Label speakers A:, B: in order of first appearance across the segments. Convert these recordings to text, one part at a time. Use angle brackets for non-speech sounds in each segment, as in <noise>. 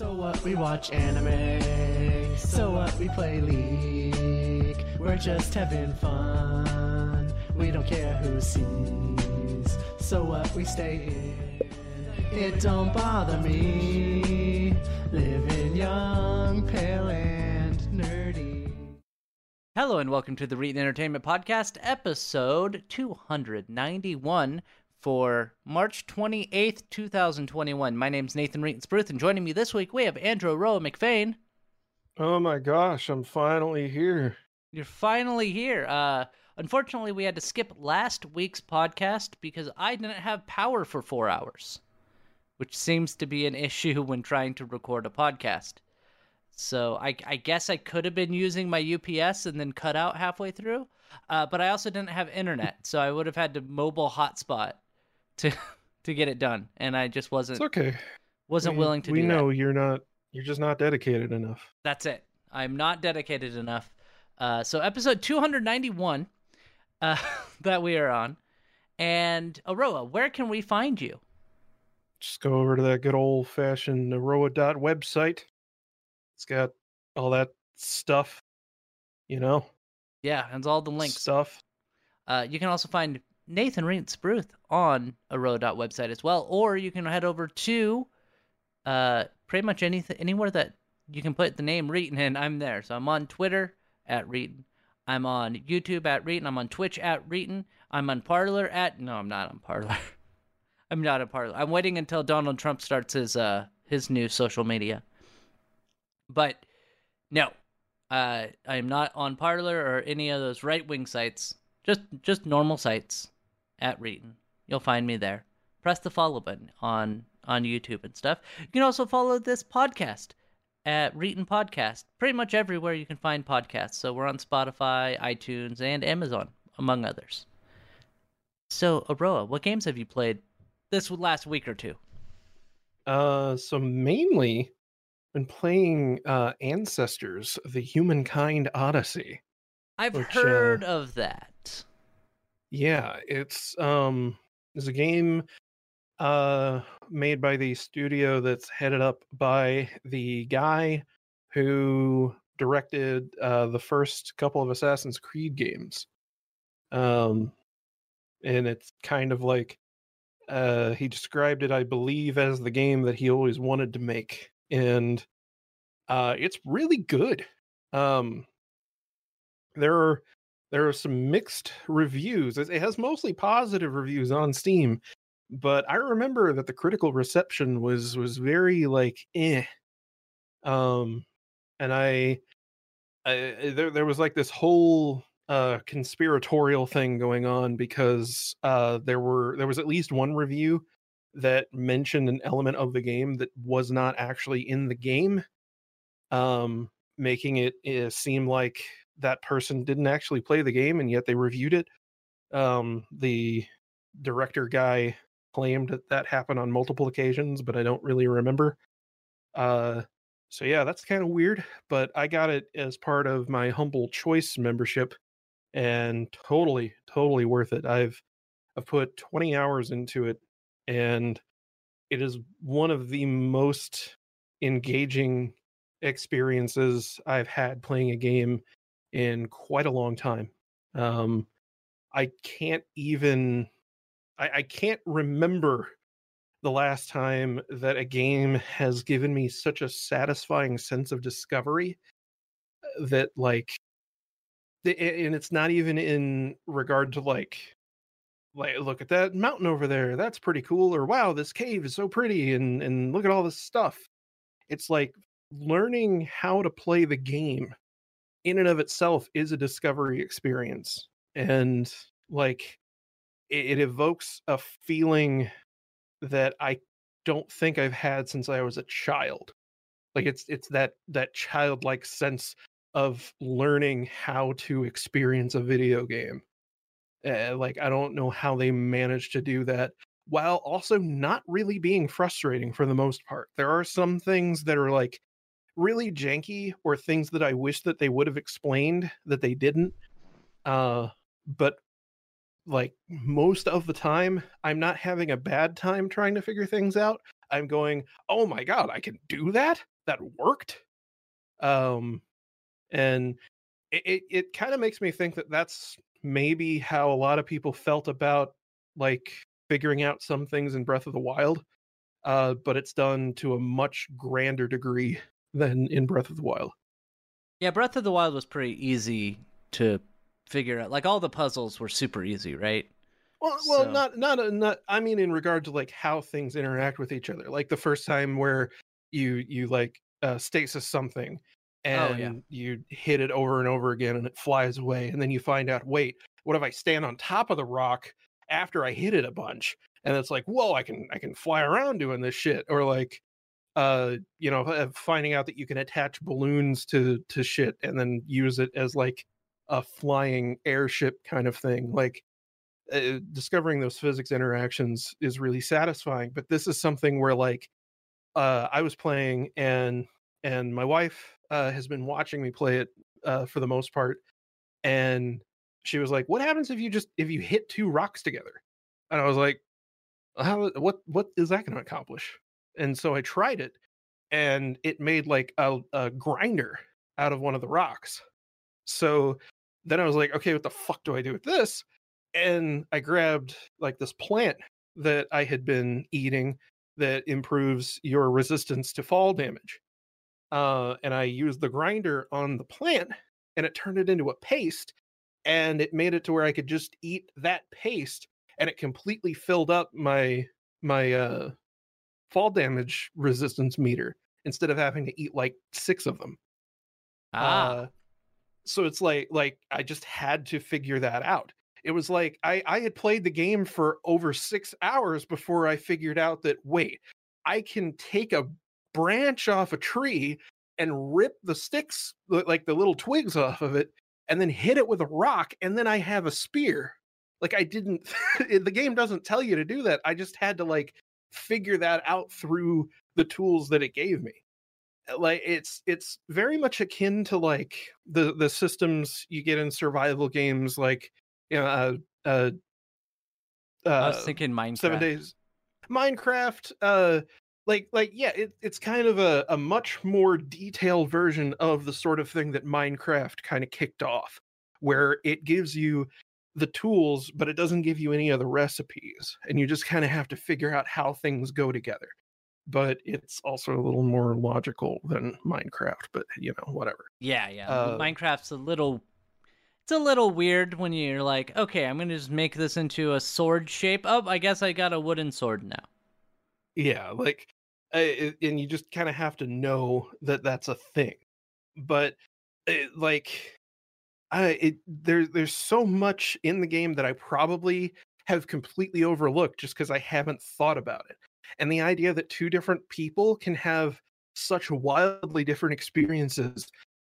A: So what? We watch anime. So what? We play League. We're just having fun. We don't care who sees. So what? We stay in. It don't bother me. Living young, pale, and nerdy.
B: Hello and welcome to the Reading Entertainment Podcast, episode 291 for March 28th, 2021. My name's Nathan Reetin Spruth, and joining me this week we have Andrew Roa McFain.
C: Oh my gosh, I'm finally here.
B: You're finally here. Uh, unfortunately, we had to skip last week's podcast because I didn't have power for four hours, which seems to be an issue <laughs> when trying to record a podcast. So I, I guess I could have been using my UPS and then cut out halfway through, uh, but I also didn't have internet, so I would have had to mobile hotspot to <laughs> to get it done, and I just wasn't
C: It's okay.
B: wasn't
C: we,
B: willing to
C: We
B: do that.
C: know you're not. You're just not dedicated enough.
B: That's it. I'm not dedicated enough. Uh, so episode 291 uh, <laughs> that we are on, and Aroa, where can we find you?
C: Just go over to that good old fashioned Aroa dot website. It's got all that stuff. You know,
B: Yeah, and all the links.
C: stuff.
B: Uh, you can also find Nathan Reed Spruth on Aroa website as well, or you can head over to uh, pretty much anything anywhere that you can put the name Reetin in. I'm there. So I'm on Twitter at Reetin. I'm on YouTube at Reetin. I'm on Twitch at Reetin. I'm on Parler at no, I'm not on Parler. <laughs> I'm not on Parler. I'm waiting until Donald Trump starts his uh his new social media. But no, uh, I am not on Parler or any of those right wing sites. Just just normal sites at Reetin. You'll find me there. Press the follow button on on YouTube and stuff. You can also follow this podcast at Reetin Podcast. Pretty much everywhere you can find podcasts. So we're on Spotify, iTunes, and Amazon, among others. So Aroa, what games have you played this last week or two?
C: Uh, so mainly been playing uh Ancestors: The Humankind Odyssey.
B: I've
C: Which, uh,
B: heard of that.
C: Yeah, it's um it's a game uh made by the studio that's headed up by the guy who directed uh the first couple of Assassin's Creed games. Um and it's kind of like uh he described it I believe as the game that he always wanted to make and uh it's really good. Um there are there are some mixed reviews. It has mostly positive reviews on Steam, but I remember that the critical reception was was very like eh. Um, and I, I there there was like this whole uh conspiratorial thing going on because uh there were there was at least one review that mentioned an element of the game that was not actually in the game um making it uh, seem like that person didn't actually play the game and yet they reviewed it um the director guy claimed that that happened on multiple occasions but i don't really remember uh so yeah that's kind of weird but i got it as part of my humble choice membership and totally totally worth it. I've i've put 20 hours into it and it is one of the most engaging experiences i've had playing a game in quite a long time. Um, I can't even, I, I can't remember the last time that a game has given me such a satisfying sense of discovery uh, that, like, the—and it's not even in regard to like, like look at that mountain over there, that's pretty cool, or wow, this cave is so pretty, and and look at all this stuff. It's like learning how to play the game in and of itself is a discovery experience and like it, it evokes a feeling that i don't think i've had since i was a child. Like it's it's that that childlike sense of learning how to experience a video game uh, like i don't know how they managed to do that while also not really being frustrating for the most part. There are some things that are like really janky or things that I wish that they would have explained that they didn't. Uh, but like most of the time, I'm not having a bad time trying to figure things out. I'm going, "Oh my god, I can do that? That worked?" Um and it it, it kind of makes me think that that's maybe how a lot of people felt about like figuring out some things in Breath of the Wild. Uh but it's done to a much grander degree than in Breath of the Wild.
B: Yeah, Breath of the Wild was pretty easy to figure out. Like all the puzzles were super easy, right?
C: Well, well,
B: So-
C: not not a- not. I mean, in regard to like how things interact with each other. Like the first time where you you like uh, stasis something, and
B: Oh, yeah.
C: you hit it over and over again, and it flies away, and then you find out, wait, what if I stand on top of the rock after I hit it a bunch? And it's like, whoa, I can I can fly around doing this shit, or like, uh, you know, uh, finding out that you can attach balloons to to shit and then use it as like a flying airship kind of thing, like uh, discovering those physics interactions is really satisfying but this is something where like uh i was playing and and my wife uh has been watching me play it uh for the most part and she was like what happens if you just if you hit two rocks together? And i was like how what what is that going to accomplish and so i tried it and it made like a, a grinder out of one of the rocks so then i was like okay what the fuck do i do with this and I grabbed like this plant that I had been eating that improves your resistance to fall damage. Uh, and I used the grinder on the plant and it turned it into a paste and it made it to where I could just eat that paste and it completely filled up my my uh fall damage resistance meter instead of having to eat like six of them.
B: Ah,
C: Uh, so it's like like I just had to figure that out. It was like I I had played the game for over 6 hours before I figured out that wait, I can take a branch off a tree and rip the sticks like the little twigs off of it and then hit it with a rock and then I have a spear. Like I didn't <laughs> the game doesn't tell you to do that. I just had to like figure that out through the tools that it gave me like it's it's very much akin to like the the systems you get in survival games like you know uh uh,
B: I
C: uh
B: was thinking Minecraft.
C: seven days minecraft uh like like yeah it, it's kind of a, a much more detailed version of the sort of thing that minecraft kind of kicked off where it gives you the tools but it doesn't give you any of the recipes and you just kind of have to figure out how things go together but it's also a little more logical than minecraft but you know whatever
B: Yeah, yeah.
C: Uh,
B: Minecraft's a little it's a little weird when you're like, okay, I'm gonna just make this into a sword shape. Oh, I guess I got a wooden sword now.
C: Yeah, like, uh, and you just kind of have to know that that's a thing. But it, like, I it there there's so much in the game that I probably have completely overlooked just because I haven't thought about it. And the idea that two different people can have such wildly different experiences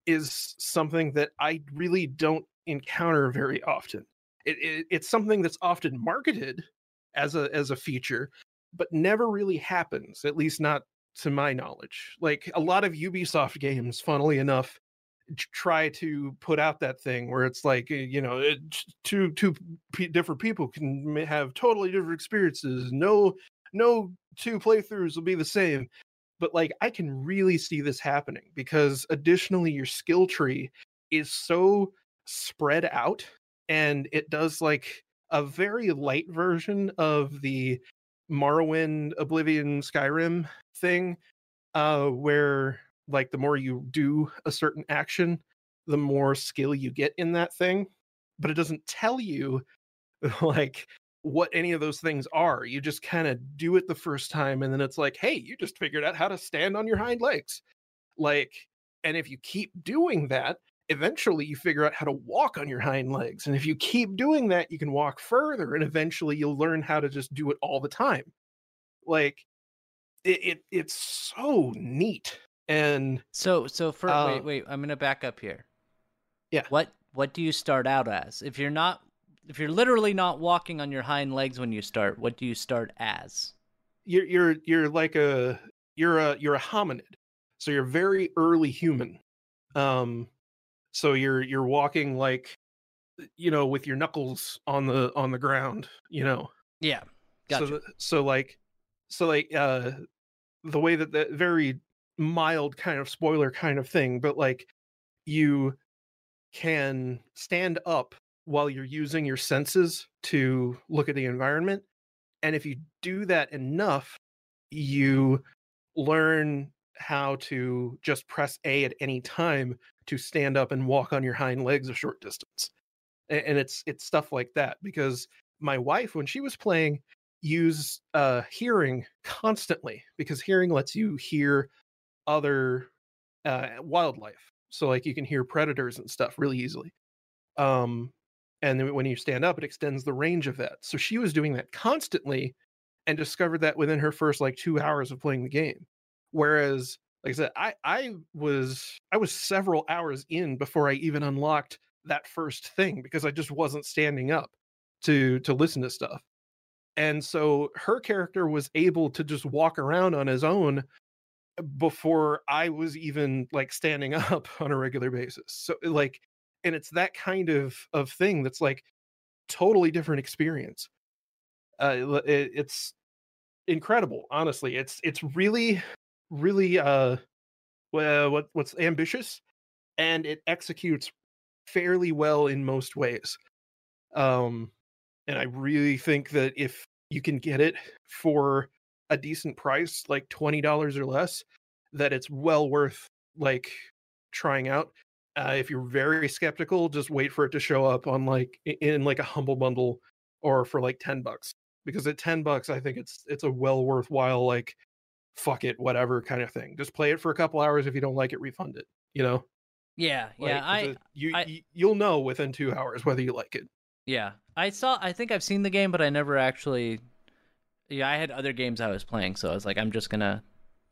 C: is something that I really don't encounter very often. It, it it's something that's often marketed as a as a feature, but never really happens, at least not to my knowledge. Like a lot of Ubisoft games, funnily enough, try to put out that thing where it's like uh, you know it, two two p- different people can have totally different experiences. No no two playthroughs will be the same. But like I can really see this happening because additionally your skill tree is so spread out and it does like a very light version of the Morrowind, Oblivion, Skyrim thing, uh, where like the more you do a certain action, the more skill you get in that thing. But it doesn't tell you <laughs> like what any of those things are. You just kind of do it the first time, and then it's like, hey, you just figured out how to stand on your hind legs. Like, and if you keep doing that, eventually you figure out how to walk on your hind legs. And if you keep doing that, you can walk further, and eventually you'll learn how to just do it all the time. Like, it, it it's so neat. And
B: So so for
C: Uh,
B: wait, wait, I'm gonna back up here.
C: Yeah.
B: What what do you start out as? If you're not if you're literally not walking on your hind legs when you start, what do you start as?
C: you're you're you're like a you're a you're a hominid so you're very early human um so you're you're walking like you know with your knuckles on the on the ground you know
B: Yeah. Gotcha.
C: so so like so like uh the way that the very mild kind of spoiler kind of thing, but like you can stand up while you're using your senses to look at the environment. And if you do that enough, you learn how to just press A at any time to stand up and walk on your hind legs a short distance. And it's it's stuff like that because my wife when she was playing used uh hearing constantly because hearing lets you hear other uh wildlife. So like you can hear predators and stuff really easily. Um and then when you stand up it extends the range of that. So she was doing that constantly and discovered that within her first like 2 hours of playing the game whereas like i said i i was i was several hours in before i even unlocked that first thing because i just wasn't standing up to to listen to stuff and so her character was able to just walk around on his own before i was even like standing <laughs> up on a regular basis. So like and it's that kind of of thing that's like totally different experience. Uh it, it's incredible honestly. It's it's really really uh well what what's ambitious and it executes fairly well in most ways. Um and i really think that if you can get it for a decent price like $20 or less that it's well worth like trying out uh, if you're very skeptical just wait for it to show up on like in like a humble bundle or for like 10 bucks because at 10 bucks i think it's it's a well worthwhile like fuck it whatever kind of thing just play it for a couple hours if you don't like it refund it you know
B: Yeah,
C: Like,
B: yeah, I,
C: you,
B: I-
C: you you'll know within two hours whether you like it
B: yeah, I saw. I think I've seen the game, but I never actually. Yeah, I had other games I was playing, so I was like, I'm just gonna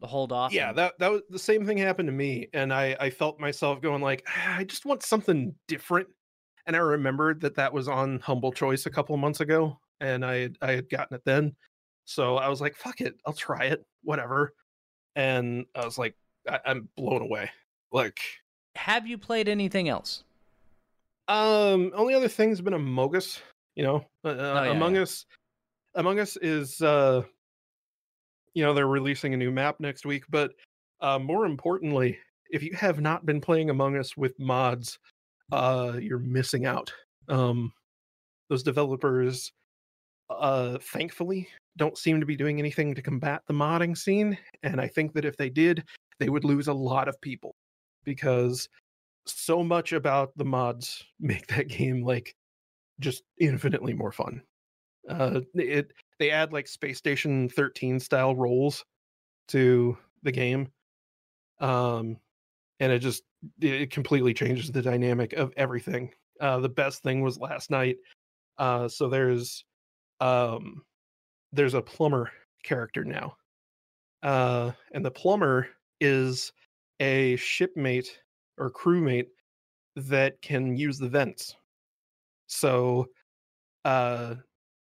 B: hold off.
C: yeah
B: and-
C: that that was the same thing happened to me and i i felt myself going like "Ah, i just want something different and i remembered that that was on humble choice a couple of months ago and i had, i had gotten it then so i was like fuck it i'll try it whatever and i was like I, i'm blown away like
B: Have you played anything else?
C: Um, only other thing's been Among Us. You know, uh, uh,
B: Oh, yeah,
C: Among
B: yeah.
C: Us. Among Us is, uh, you know, they're releasing a new map next week. But uh, more importantly, if you have not been playing Among Us with mods, uh, you're missing out. Um, those developers, uh, thankfully, don't seem to be doing anything to combat the modding scene. And I think that if they did, they would lose a lot of people because so much about the mods <laughs> make that game like just infinitely more fun. Uh, it they add like Space Station 13 style roles to the game, um, and it just it completely changes the dynamic of everything. Uh, the best thing was last night. Uh, so there's um, there's a plumber character now, uh, and the plumber is a shipmate or crewmate that can use the vents. So uh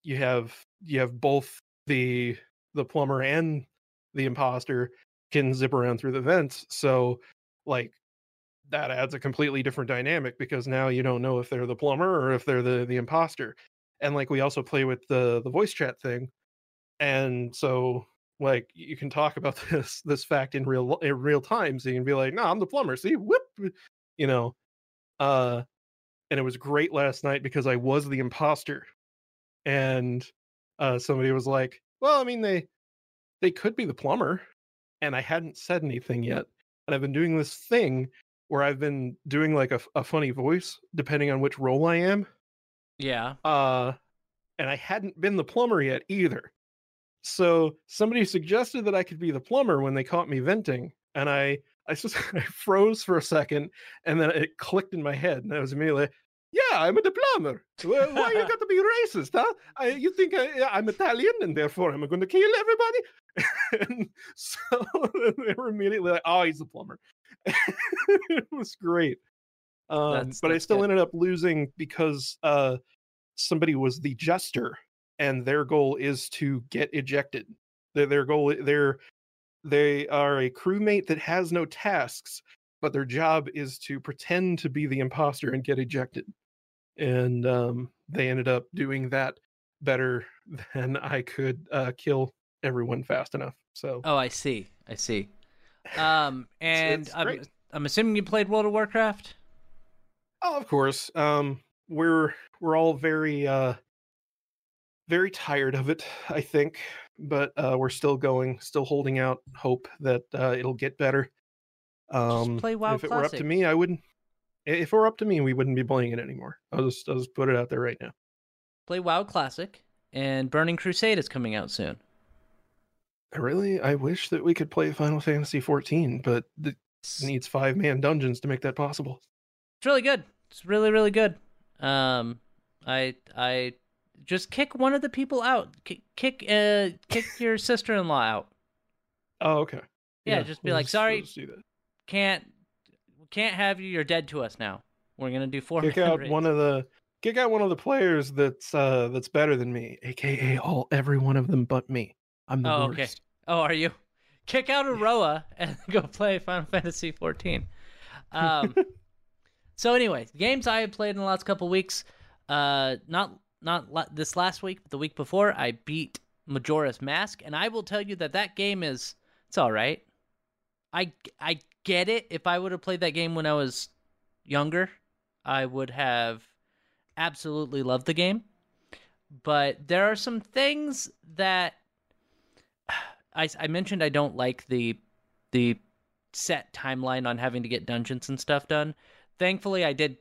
C: you have you have both the the plumber and the imposter can zip around through the vents. So like that adds a completely different dynamic because now you don't know if they're the plumber or if they're the the imposter. And like we also play with the the voice chat thing. And so like you can talk about <laughs> this this fact in real in real time so you can be like no i'm the plumber see whoop you know uh and it was great last night because i was the imposter and uh somebody was like well i mean they they could be the plumber and i hadn't said anything yet and i've been doing this thing where i've been doing like a, a funny voice depending on which role i am
B: Yeah.
C: uh and i hadn't been the plumber yet either so somebody suggested that i could be the plumber when they caught me venting and i i <laughs> just i froze for a second and then it clicked in my head and i was immediately yeah i'm a plumber well, why you got to be racist huh? I, you think I, i'm italian and therefore i'm going to kill everybody? <laughs> And so <laughs> they were immediately like oh he's a plumber. <laughs> It was great. Um,
B: That's-
C: but i still
B: good.
C: ended up losing because uh somebody was the jester and their goal is to get ejected. Their, their goal they're they are a crewmate that has no tasks but their job is to pretend to be the imposter and get ejected and um, they ended up doing that better <laughs> than i could uh, kill everyone fast enough. So
B: Oh, I see. I see. <laughs> Um, and I'm. I'm assuming you played World of Warcraft.
C: Oh, of course. Um, we're we're all very uh very tired of it, I think, but uh, we're still going, still holding out hope that uh, it'll get better. Um,
B: play WoW
C: if it were up to me, I wouldn't. If it were up to me, we wouldn't be playing it anymore. I'll just, I'll just put it out there right now.
B: Play WoW Classic, and Burning Crusade is coming out soon.
C: I really, I wish that we could play Final Fantasy 14, but it needs five man dungeons to make that possible.
B: It's really good. It's really really good. Um, I I just kick one of the people out. Kick kick uh kick your sister in law out.
C: Oh, okay.
B: Yeah, just be like, "Sorry,
C: just do that.
B: Can't can't have you. You're dead to us now. We're gonna do four.
C: kick out
B: raids." <laughs>
C: one of the kick out one of the players that's uh that's better than me aka all every one of them but me i'm the
B: Oh,
C: worst
B: okay. Oh, are you? Kick out Aroa <laughs> and go play Final Fantasy 14. Um, <laughs> so anyway, games I have played in the last couple weeks. Uh, not not la- this last week, but the week before, I beat Majora's Mask, and I will tell you that that game is it's all right. I I get it. If I would have played that game when I was younger, I would have absolutely loved the game. But there are some things that <sighs> I, I mentioned I don't like the the set timeline on having to get dungeons and stuff done. Thankfully, I did.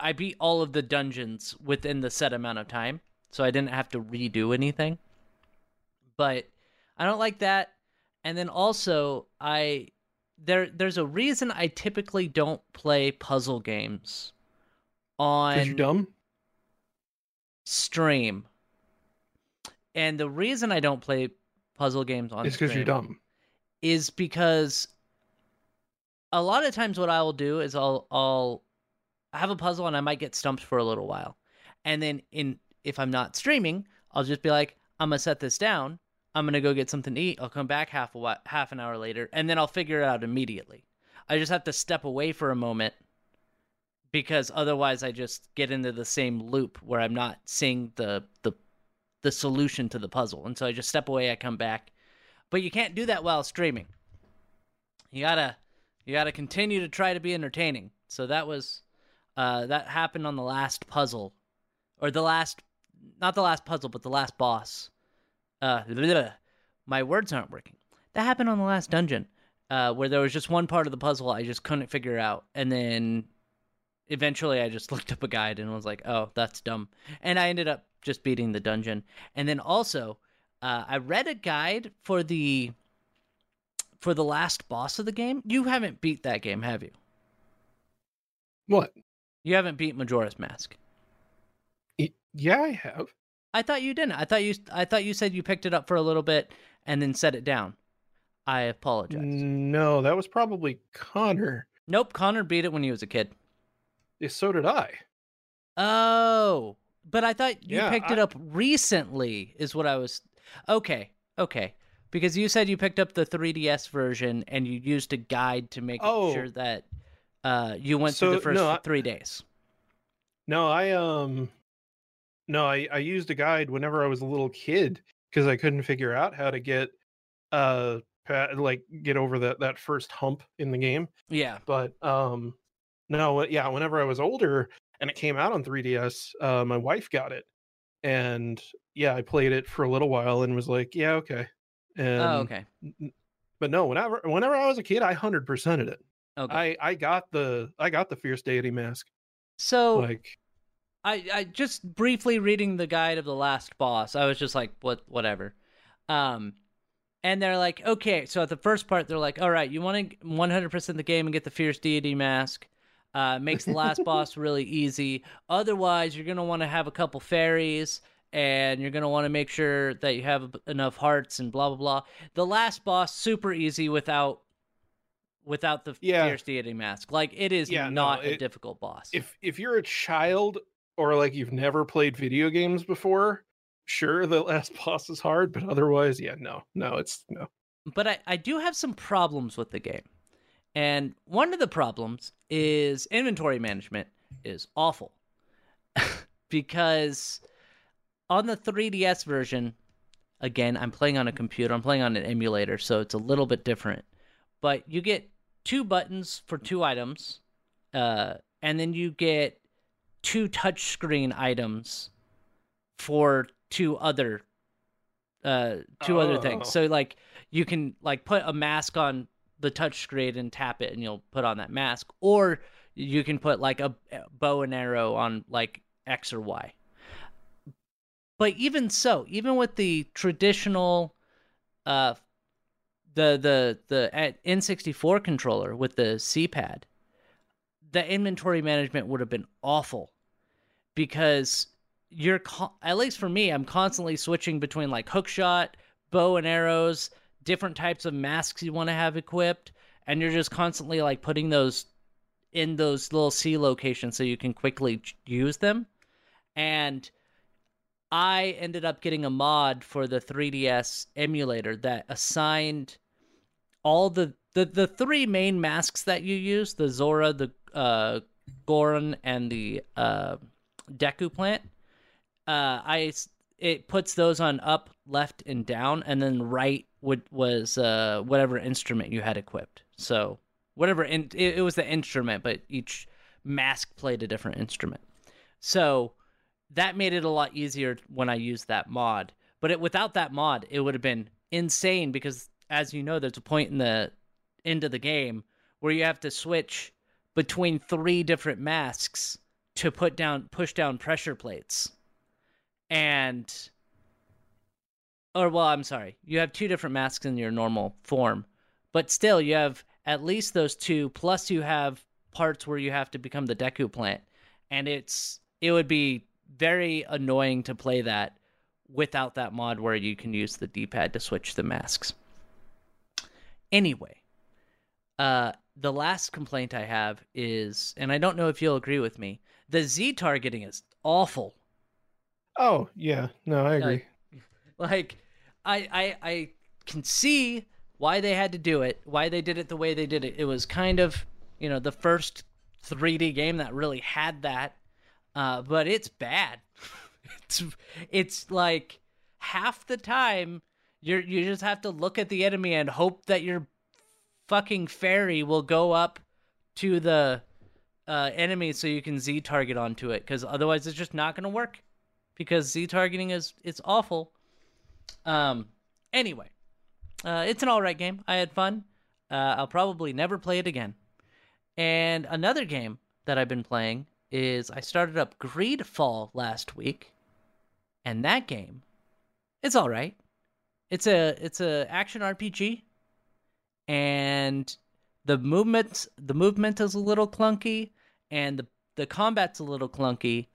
B: I beat all of the dungeons within the set amount of time, so I didn't have to redo anything. But I don't like that. And then also, I there there's a reason I typically don't play puzzle games on
C: dumb
B: stream. And the reason I don't play puzzle games on
C: it's because you're dumb
B: is because a lot of times what I will do is I'll I'll have a puzzle and I might get stumped for a little while. And then in if I'm not streaming, I'll just be like, I'm gonna set this down. I'm gonna go get something to eat. I'll come back half a whi- half an hour later, and then I'll figure it out immediately. I just have to step away for a moment because otherwise I just get into the same loop where I'm not seeing the the the solution to the puzzle. And so I just step away, I come back. But you can't do that while streaming. You gotta you gotta continue to try to be entertaining. So that was uh that happened on the last puzzle. Or the last not the last puzzle, but the last boss. Uh my words aren't working. That happened on the last dungeon. Uh where there was just one part of the puzzle I just couldn't figure out. And then eventually I just <laughs> looked up a guide and was like, "Oh, that's dumb." And I ended up just beating the dungeon. And then also, uh, I read a guide for the for the last boss of the game. You haven't beat that game, have you?
C: what
B: You haven't beat Majora's Mask.
C: Yeah i have
B: I thought you didn't. I thought you I thought you said you picked it up for a little bit and then set it down. I apologize.
C: no that was probably connor
B: Nope, Connor beat it when he was a kid.
C: Yeah, so did i
B: Oh, but I thought you
C: Yeah,
B: picked it up recently, is what I was. Okay, okay. Because you said you picked up the 3DS version and you used a guide to make
C: Oh.
B: sure that uh, you went through the first
C: no, I-
B: three days.
C: no i um no i i used a guide whenever i was a little kid because i couldn't figure out how to get uh like get over that that first hump in the game
B: Yeah.
C: but um no yeah whenever i was older and it came out on 3ds uh my wife got it and yeah i played it for a little while and was like yeah okay and
B: oh, okay.
C: but no whenever whenever i was a kid i 100%ed it
B: Okay.
C: i i got the i got the fierce deity mask
B: so
C: like
B: I, I just briefly reading the guide of the last boss, I was just like, what, whatever. Um, and they're like, okay, so at the first part, they're like, all right, you want to 100% the game and get the fierce deity mask. Uh, makes the last <laughs> boss really easy. Otherwise, you're gonna want to have a couple fairies, and you're gonna want to make sure that you have enough hearts and blah blah blah. The last boss super easy without without the
C: Yeah.
B: fierce deity mask. Like it is
C: Yeah, no,
B: not a difficult boss.
C: if if you're a child or like you've never played video games before sure the <laughs> last boss is hard but otherwise yeah no no it's no
B: but I, I do have some problems with the game. And one of the problems is inventory management is awful. <laughs> because on the 3DS version, Again, I'm playing on a computer. I'm playing on an emulator, so it's a little bit different. But you get two buttons for two items, uh, and then you get two touchscreen items for two other uh two other
C: Oh.
B: things. So like you can like put a mask on the touchscreen and tap it and you'll put on that mask or you can put like a bow and arrow on like X or Y. But even so, even with the traditional uh the the the at N64 controller with the C-pad, the inventory management would have been awful because you're at least for me, I'm constantly switching between like hook shot, bow and arrows, different types of masks you want to have equipped, and you're just constantly like putting those in those little C locations so you can quickly use them. And I ended up getting a mod for the 3DS emulator that assigned all the the, the three main masks that you use, the Zora, the uh Goron and the uh Deku plant. Uh I it puts those on up, left and down and then right would was uh whatever instrument you had equipped. So whatever in, it, it was the instrument but each mask played a different instrument. So that made it a lot easier when I used that mod. But it, without that mod, it would have been insane because, as you know, there's a point in the end of the game where you have to switch between three different masks to put down, push down pressure plates, and, or well, I'm sorry, you have two different masks in your normal form, but still you have at least those two. Plus, you have parts where you have to become the Deku plant, and it's it would be very annoying to play that without that mod where you can use the D-pad to switch the masks. Anyway, uh the last complaint I have is and I don't know if you'll agree with me, the Z targeting is awful.
C: Oh yeah, no, I agree.
B: Like I I I can see why they had to do it, why they did it the way they did it. It was kind of, you know, the first 3D game that really had that. Uh, but it's bad. <laughs> it's it's like half the time you're you just have to look at the enemy and hope that your fucking fairy will go up to the uh, enemy so you can Z target onto it because otherwise it's just not gonna work because Z targeting is it's awful. Um. Anyway, uh, it's an all right game. I had fun. Uh, I'll probably never play it again. And another game that I've been playing is I started up Greedfall last week, and that game, it's all right. It's a it's a action RPG, and the movement the movement is a little clunky, and the the combat's a little clunky,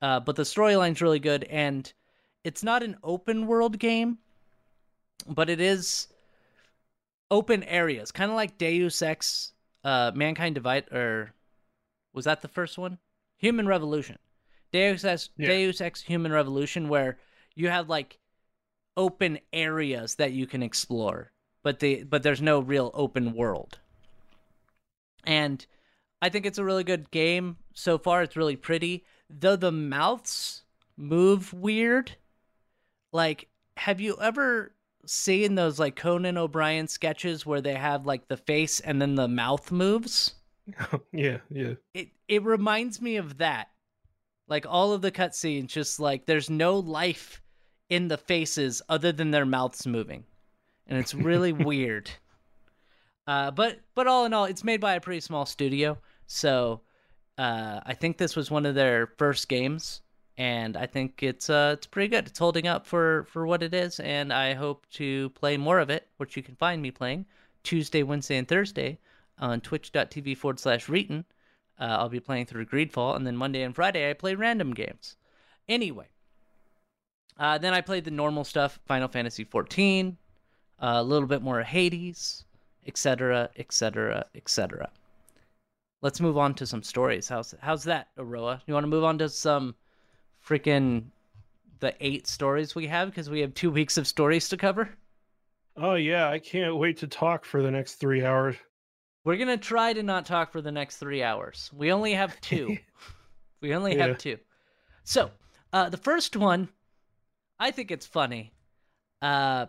B: uh, but the storyline's really good, and it's not an open world game, but it is open areas, kind of like Deus Ex, uh, Mankind Divide, or was that the first one? Human Revolution. Deus Ex,
C: Yeah.
B: Deus Ex Human Revolution, where you have like open areas that you can explore, but the but there's no real open world. And I think it's a really good game so far. It's really pretty, though the mouths move weird. Like, have you ever seen those like Conan O'Brien sketches where they have like the face and then the mouth moves? <laughs>
C: yeah, yeah.
B: It it reminds me of that. Like all of the cutscenes, just like there's no life in the faces other than their mouths moving, and it's really <laughs> weird. Uh, but but all in all, it's made by a pretty small studio, so uh, I think this was one of their first games, and I think it's uh it's pretty good. It's holding up for for what it is, and I hope to play more of it, which you can find me playing Tuesday, Wednesday, and Thursday on twitch.tv forward slash Reetin. Uh, I'll be playing through Greedfall, and then Monday and Friday I play random games. Anyway, uh, then I played the normal stuff, Final Fantasy XIV, uh, a little bit more Hades, etc., etc., etc. Let's move on to some stories. How's how's that, Aroa? You want to move on to some freaking the eight stories we have because we have two weeks of stories to cover.
C: Oh yeah, I can't wait to talk for the next three hours.
B: We're gonna try to not talk for the next three hours. We only have <laughs> two. we only
C: Yeah.
B: have two. So, uh, the first one, I think it's funny. Uh,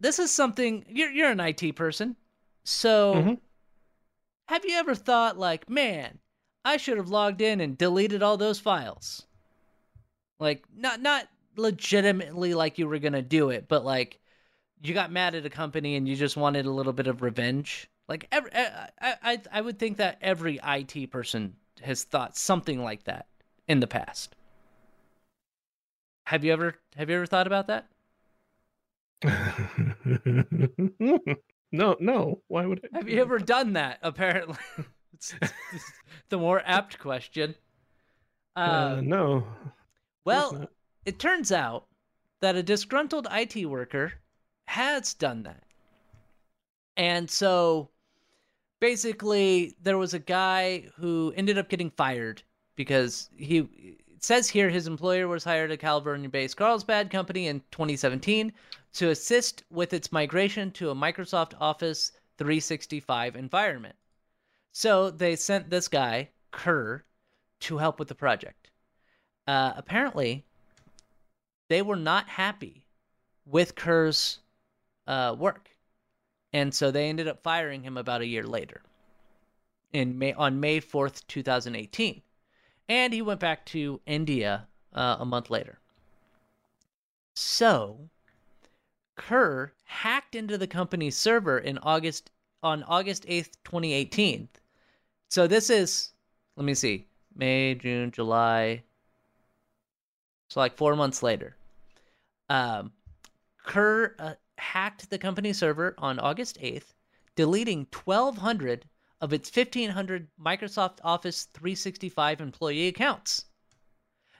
B: this is something you're you're an IT person, so
C: Mhm.
B: Have you ever thought like, man, I should have logged in and deleted all those files? Like, not not legitimately like you were gonna do it, but like you got mad at a company and you just wanted a little bit of revenge. Like, every, I, I I would think that every IT person has thought something like that in the past. Have you ever have you ever thought about that? <laughs>
C: no, no. Why would I?
B: Have you ever done that? Apparently, <laughs> it's, it's the more apt question.
C: Uh,
B: Um,
C: no.
B: well, it turns out that a disgruntled IT worker has done that. And so basically, there was a guy who ended up getting fired because he it says here his employer was hired at California based Carlsbad Company in 2017 to assist with its migration to a Microsoft Office 365 environment. So they sent this guy, Kher, to help with the project. Uh, apparently, they were not happy with Kher's uh, work, and so they ended up firing him about a year later, in May on May fourth, two thousand eighteen, and he went back to India uh, a month later. So, Kher hacked into the company's server in August on August eighth, twenty eighteen. So this is, let me see, May, June, July. So like four months later, um, Kher uh, hacked the company server on August 8th, deleting 1,200 of its 1,500 Microsoft Office 365 employee accounts.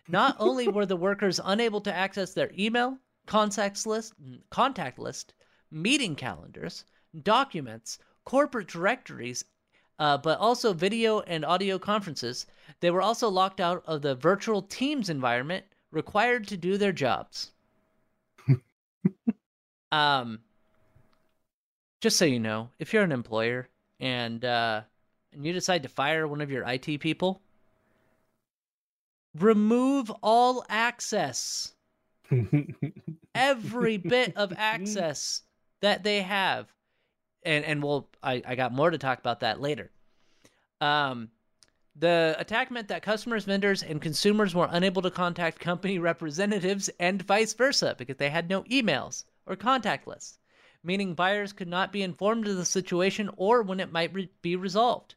B: Not only were the workers unable to access their email, contacts list, contact list, meeting calendars, documents, corporate directories, uh, but also video and audio conferences, they were also locked out of the virtual Teams environment required to do their jobs. <laughs> um, just so you know, if you're an employer and uh, and you decide to fire one of your IT people, remove all access, <laughs> every bit of access that they have, and and we'll I I got more to talk about that later. Um, the attack meant that customers, vendors, and consumers were unable to contact company <laughs> representatives and vice versa because they had no emails or contact lists, meaning buyers could not be informed of the situation or when it might re- be resolved.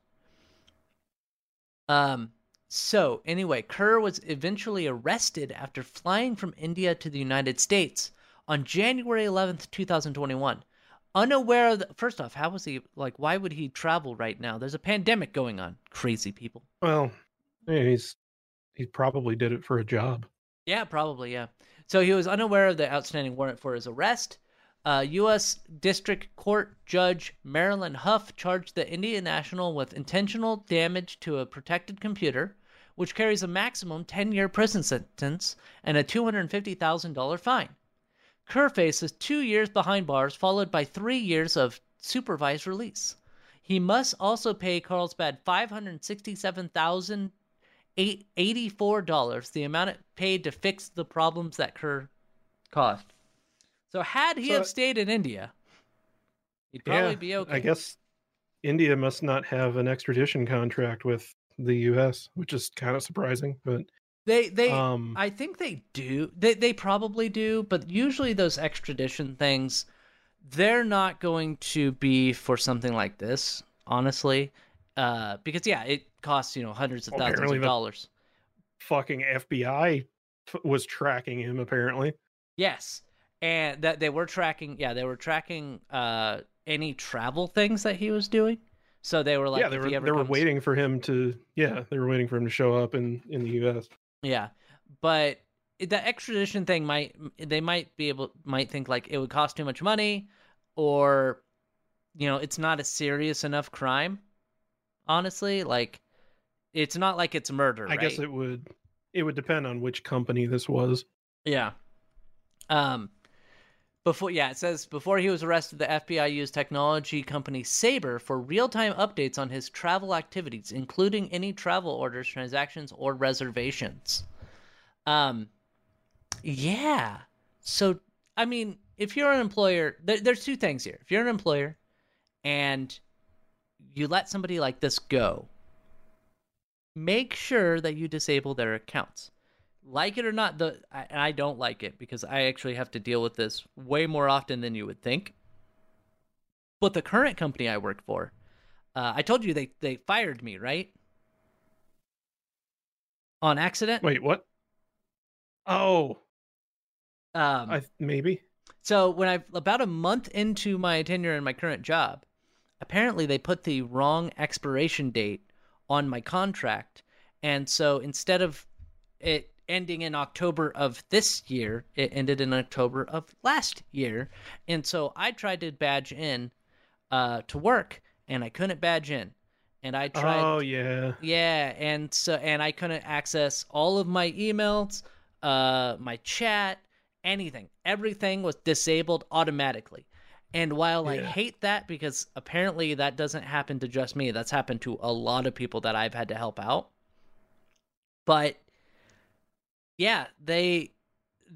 B: Um, so, anyway, Kher was eventually arrested after flying from India to the United States on January 11th, 2021. Unaware of the, first off, how was he like? Why would he travel right now? There's a pandemic going on. Crazy people.
C: well, yeah, he's he probably did it for a job.
B: Yeah, probably, yeah. So he was unaware of the outstanding warrant for his arrest. Uh, U.S. District Court Judge Marilyn Huff charged the Indian national with intentional damage to a protected computer, which carries a maximum 10 year prison sentence and a $250,000 fine. Kher faces two years behind bars, followed by three years of supervised release. He must also pay Carlsbad $567,000 eight eighty-four dollars, the amount it paid to fix the problems that Kher caused. So had he
C: So-
B: have stayed in India, he'd probably
C: yeah,
B: be okay.
C: I guess India must not have an extradition contract with the U.S., which is kind of surprising. But
B: they they
C: um,
B: I think they do. They they probably do, but usually those extradition things, they're not going to be for something like this, honestly. Uh, because yeah, it costs you know hundreds of thousands of dollars.
C: fucking FBI f- was tracking him. Apparently,
B: Yes, and that they were tracking. Yeah, they were tracking uh any travel things that he was doing. So they were like,
C: yeah, they
B: if
C: were they were
B: comes-
C: waiting for him to. Yeah, they were waiting for him to show up in in the U.S.
B: Yeah, but the extradition thing might they might be able might think like it would cost too much money, or you know it's not a serious enough crime. Honestly, like it's not like it's murder.
C: I guess it would it would depend on which company this was.
B: Yeah. Um before yeah, it says before he was arrested the FBI used technology company Sabre for real-time updates on his travel activities, including any travel orders, transactions or reservations. Um yeah. So I mean, if you're an employer, there, there's two things here. If you're an employer and you let somebody like this go, make sure that you disable their accounts. Like it or not, the I, I don't like it because I actually have to deal with this way more often than you would think. But the current company I work for, uh, I told you they they fired me, right? On accident.
C: Wait, what? Oh,
B: Um,
C: I maybe.
B: So when I about a month into my tenure in my current job, apparently they put the wrong expiration date on my contract, and so instead of it ending in October of this year, it ended in October of last year, and so I tried to badge in uh, to work, and I couldn't badge in, and I tried.
C: Oh yeah.
B: Yeah, and so and I couldn't access all of my emails, uh my chat, anything. Everything was disabled automatically. And while I hate that because apparently that doesn't happen to just me, that's happened to a lot of people that I've had to help out. But yeah, they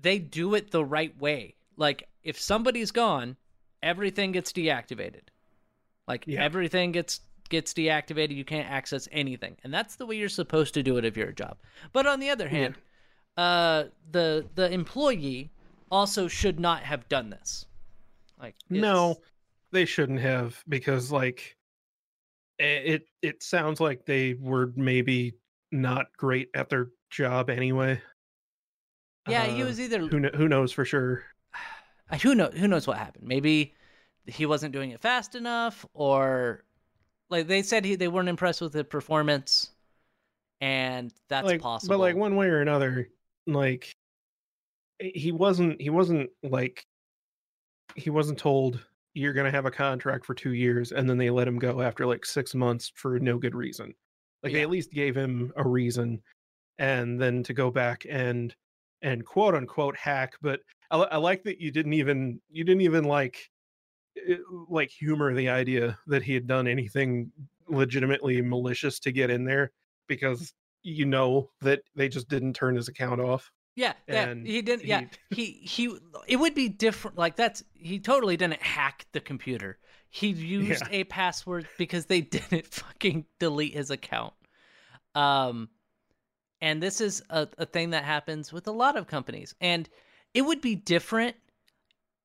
B: they do it the right way. Like if somebody's gone, everything gets deactivated. Like
C: Yeah.
B: everything gets gets deactivated, you can't access anything. And that's the way you're supposed to do it if you're a job. But on the other hand, uh the the employee also should not have done this. Like
C: No, they shouldn't have because like it it sounds like they were maybe not great at their job anyway.
B: Yeah, he
C: Uh,
B: was either
C: who kn- who knows for sure. <sighs>
B: Who know who knows what happened maybe he wasn't doing it fast enough or like they said he, they weren't impressed with the performance and that's
C: like,
B: possible
C: But like one way or another, like eh, he wasn't he wasn't like he wasn't told you're gonna have a contract for two years and then they let him go after like six months for no good reason. Like they at least gave him a reason and then to go back and and quote unquote hack, but I, I like that you didn't even you didn't even like eh, like humor the idea that he had done anything legitimately malicious to get in there because you know that they just didn't turn his account off.
B: yeah yeah
C: and
B: he didn't yeah he he it would be different like that's he totally didn't hack the computer he <laughs> used
C: Yeah.
B: a password because they <laughs> didn't fucking delete his account um and this is a, a thing that happens with a lot of companies. And it would be different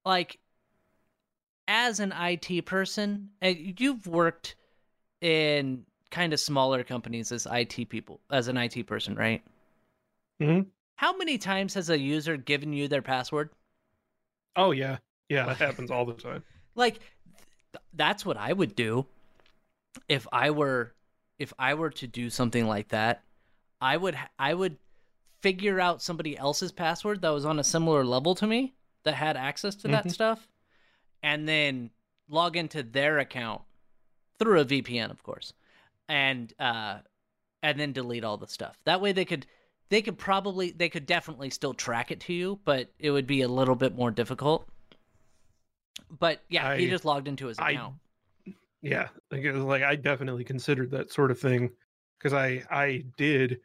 B: like as an IT person uh, you've worked in kind of smaller companies as IT people as an IT person right?
C: Mhm.
B: how many times has a user given you their password?
C: Oh yeah, yeah, that happens all the time.
B: like th- that's what i would do if i were if i were to do something like that i would i would figure out somebody else's password that was on a similar level to me that had access to that
C: Mhm.
B: stuff and then log into their account through a vpn of course and uh and then delete all the stuff. That way they could they could probably they could definitely still track it to you but it would be a little bit more difficult. But yeah he just logged into his
C: I-
B: account.
C: Yeah, like it was like I definitely considered that sort of thing because I I did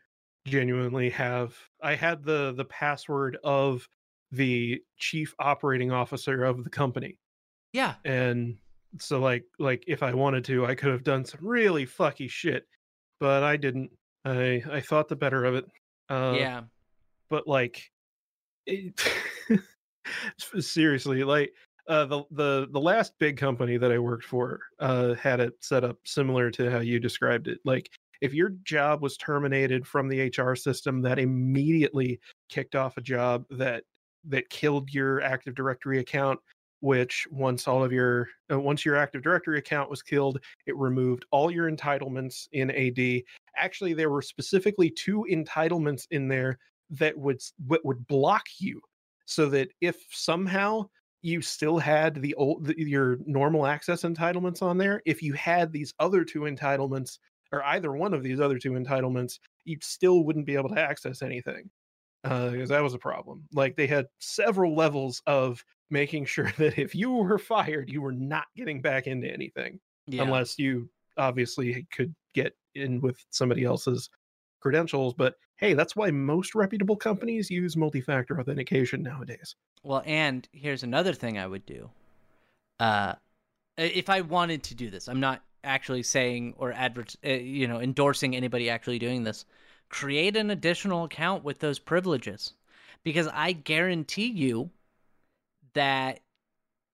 C: genuinely have I had the the password of the chief operating officer of the company.
B: Yeah.
C: And so like like if I wanted to I could have done some really fucky shit but I didn't. I I thought the better of it. Uh
B: yeah.
C: but like <laughs> it, seriously like uh the the the last big company that i worked for uh had it set up similar to how you described it. Like if your job was terminated from the hr system that immediately kicked off a job that that killed your active directory account which once all of your uh, once your active directory account was killed it removed all your entitlements in ad actually there were specifically two entitlements in there that would what would block you so that if somehow you still had the old the, your normal access entitlements on there if you had these other two entitlements or either one of these other two entitlements you still wouldn't be able to access anything because that was a problem like they had several levels of making <laughs> sure that if you were fired you were not getting back into anything
B: yeah
C: unless you obviously could get in with somebody else's credentials, but hey, that's why most reputable companies use multi-factor authentication nowadays.
B: Well, and here's another thing I would do. Uh, if I wanted to do this, I'm not actually saying or advert, uh, you know, endorsing anybody actually doing this. Create an additional account with those privileges, because I guarantee you that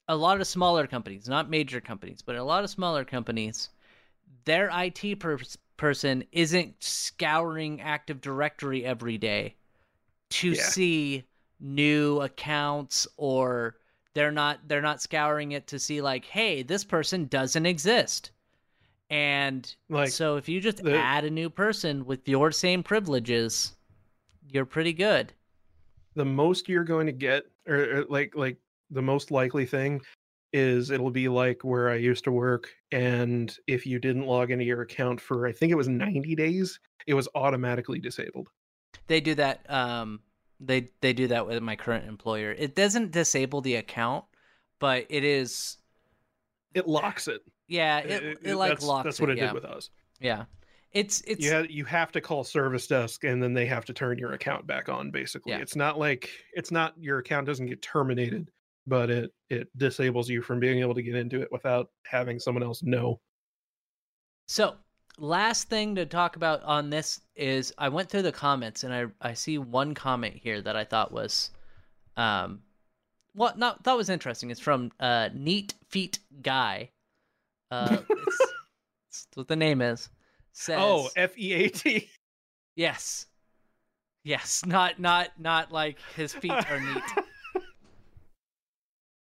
B: a lot of smaller companies, not major companies, but a lot of smaller companies, their IT per- person isn't scouring Active Directory every day to
C: Yeah.
B: see new accounts or they're not they're not scouring it to see like hey this person doesn't exist and
C: Like
B: so if you just
C: the-
B: add a new person with your same privileges you're pretty good
C: the most you're going to get or, or like like the most likely thing is it'll be like where I used to work and if you didn't log into your account for I think it was 90 days, it was automatically disabled.
B: they do that um they they do that with my current employer it doesn't disable the account but it is
C: It locks it.
B: Yeah it, it,
C: It-
B: like
C: that's,
B: locks
C: that's what it,
B: yeah.
C: did with us.
B: yeah it's it's
C: you have, you have to call service desk and then they have to turn your account back on basically.
B: Yeah.
C: It's not like it's not your account doesn't get terminated, but it it disables you from being able to get into it without having someone else know.
B: So, last thing to talk about on this is I went through the comments and I I see one comment here that I thought was um what not thought was interesting. It's from uh Neat Feat Guy. Uh it's, it's what the name is. Says
C: Oh, F E A T.
B: yes. Yes, not not not like his feet are neat. <laughs>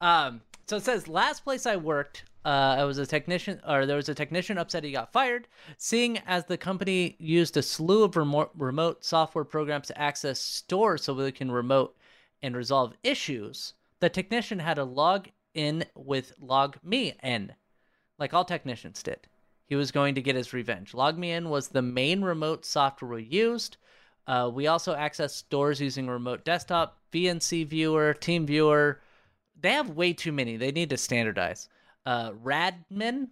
B: Um, so it says last place I worked, uh, I was a technician, or there was a technician upset he got fired. Seeing as the company used a slew of remote remote software programs to access stores so they can remote and resolve issues, the technician had to log in with Log Me In, like all technicians did. He was going to get his revenge. Log Me In was the main remote software we used. Uh, we also access stores using remote desktop, VNC viewer, team viewer. They have way too many. They need to standardize. Uh, Radmin,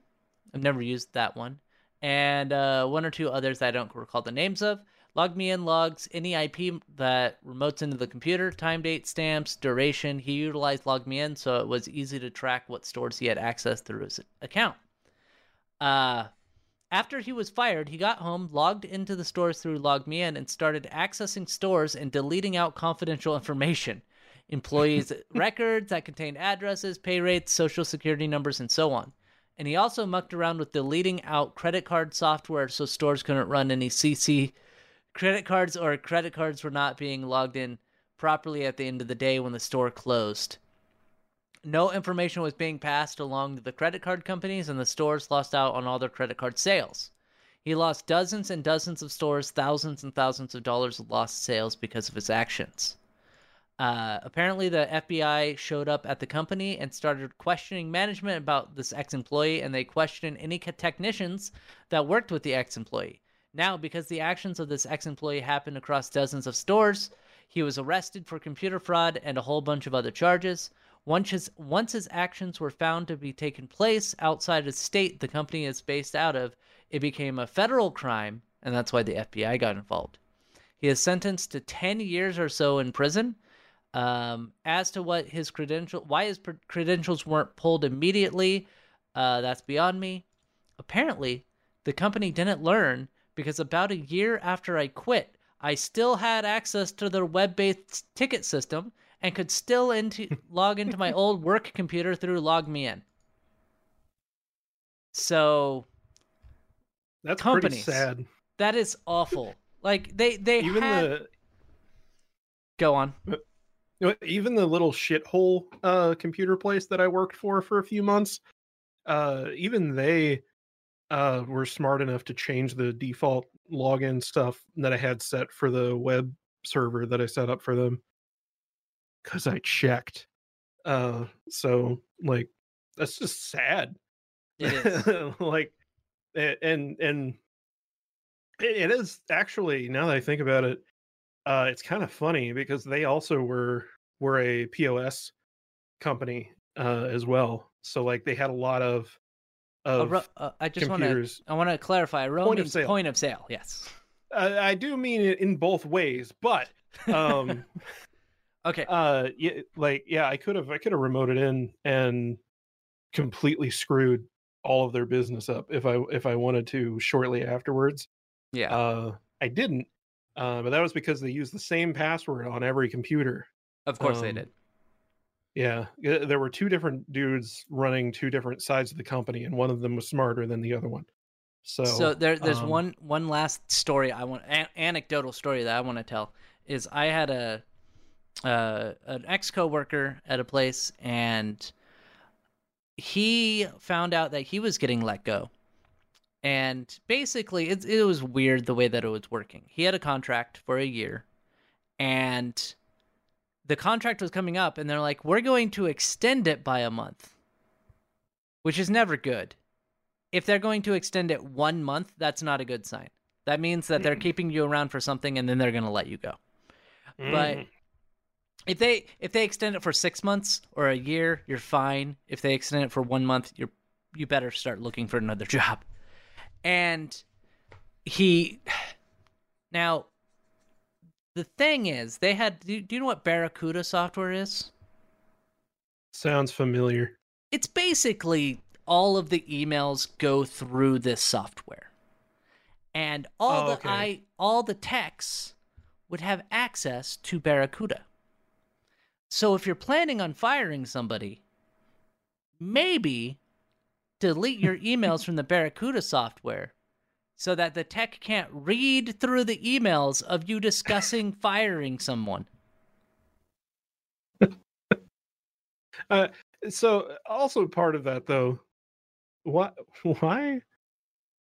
B: I've never used that one, and uh, one or two others I don't recall the names of. Log me in logs any IP that remotes into the computer, time, date, stamps, duration. He utilized log me in, so it was easy to track what stores he had access through his account. Uh, after he was fired, he got home, logged into the stores through LogMeIn, and started accessing stores and deleting out confidential information. Employees' <laughs> records that contained addresses, pay rates, social security numbers, and so on. And he also mucked around with deleting out credit card software so stores couldn't run any CC credit cards or credit cards were not being logged in properly at the end of the day when the store closed. No information was being passed along to the credit card companies, and the stores lost out on all their credit card sales. He lost dozens and dozens of stores, thousands and thousands of dollars of lost sales because of his actions. Uh, apparently, the FBI showed up at the company and started questioning management about this ex employee, and they questioned any technicians that worked with the ex employee. Now, because the actions of this ex employee happened across dozens of stores, he was arrested for computer fraud and a whole bunch of other charges. Once his, once his actions were found to be taking place outside of the state the company is based out of, it became a federal crime, and that's why the FBI got involved. He is sentenced to 10 years or so in prison. Um, as to what his credential, why his credentials weren't pulled immediately, uh, that's beyond me. Apparently, the company didn't learn because about a year after I quit, I still had access to their web-based ticket system and could still into <laughs> log into my old work computer through LogMeIn. So
C: That's
B: Companies.
C: pretty sad.
B: that is awful. Like they they
C: Even
B: had...
C: the
B: go on.
C: even the little shithole uh computer place that I worked for for a few months, uh even they uh were smart enough to change the default login stuff that I had set for the web server that I set up for them cuz I checked. Uh so like that's just sad.
B: It is. <laughs>
C: like and and it is actually now that I think about it uh it's kind of funny because they also were were a POS company uh as well. So like they had a lot of of
B: ro- uh, I just want to. I want to clarify.
C: Point of sale.
B: point of sale. Yes.
C: uh, I do mean it in both ways, but um, <laughs>
B: Okay.
C: uh, yeah, like yeah, I could have I could have remoted in and completely screwed all of their business up if I if I wanted to shortly afterwards.
B: yeah.
C: Uh, I didn't, uh, but that was because they used the same password on every computer.
B: of course they
C: um,
B: did.
C: Yeah, yeah, there were two different dudes running two different sides of the company, and one of them was smarter than the other one. So,
B: So there, there's
C: um,
B: one one last story I want, an- anecdotal story that I want to tell. Is I had a uh, an ex coworker at a place, and he found out that he was getting let go, and basically it it was weird the way that it was working. He had a contract for a year, and the contract was coming up, and they're like, "We're going to extend it by a month," which is never good if they're going to extend it one month, that's not a good sign. That means that they're keeping you around for something and then they're going to let you go. But
C: mm,
B: if they if they extend it for six months or a year, you're fine. If they extend it for one month, you're you better start looking for another <laughs> job. And he <sighs> now the thing is they had do, do you know what Barracuda software is?
C: sounds familiar.
B: it's basically all of the emails go through this software and all
C: Oh,
B: the i all the texts would have access to barracuda so if you're planning on firing somebody maybe delete your <laughs> emails from the barracuda software so that the tech can't read through the emails of you discussing <laughs> firing someone <laughs> uh,
C: So, also part of that though, why why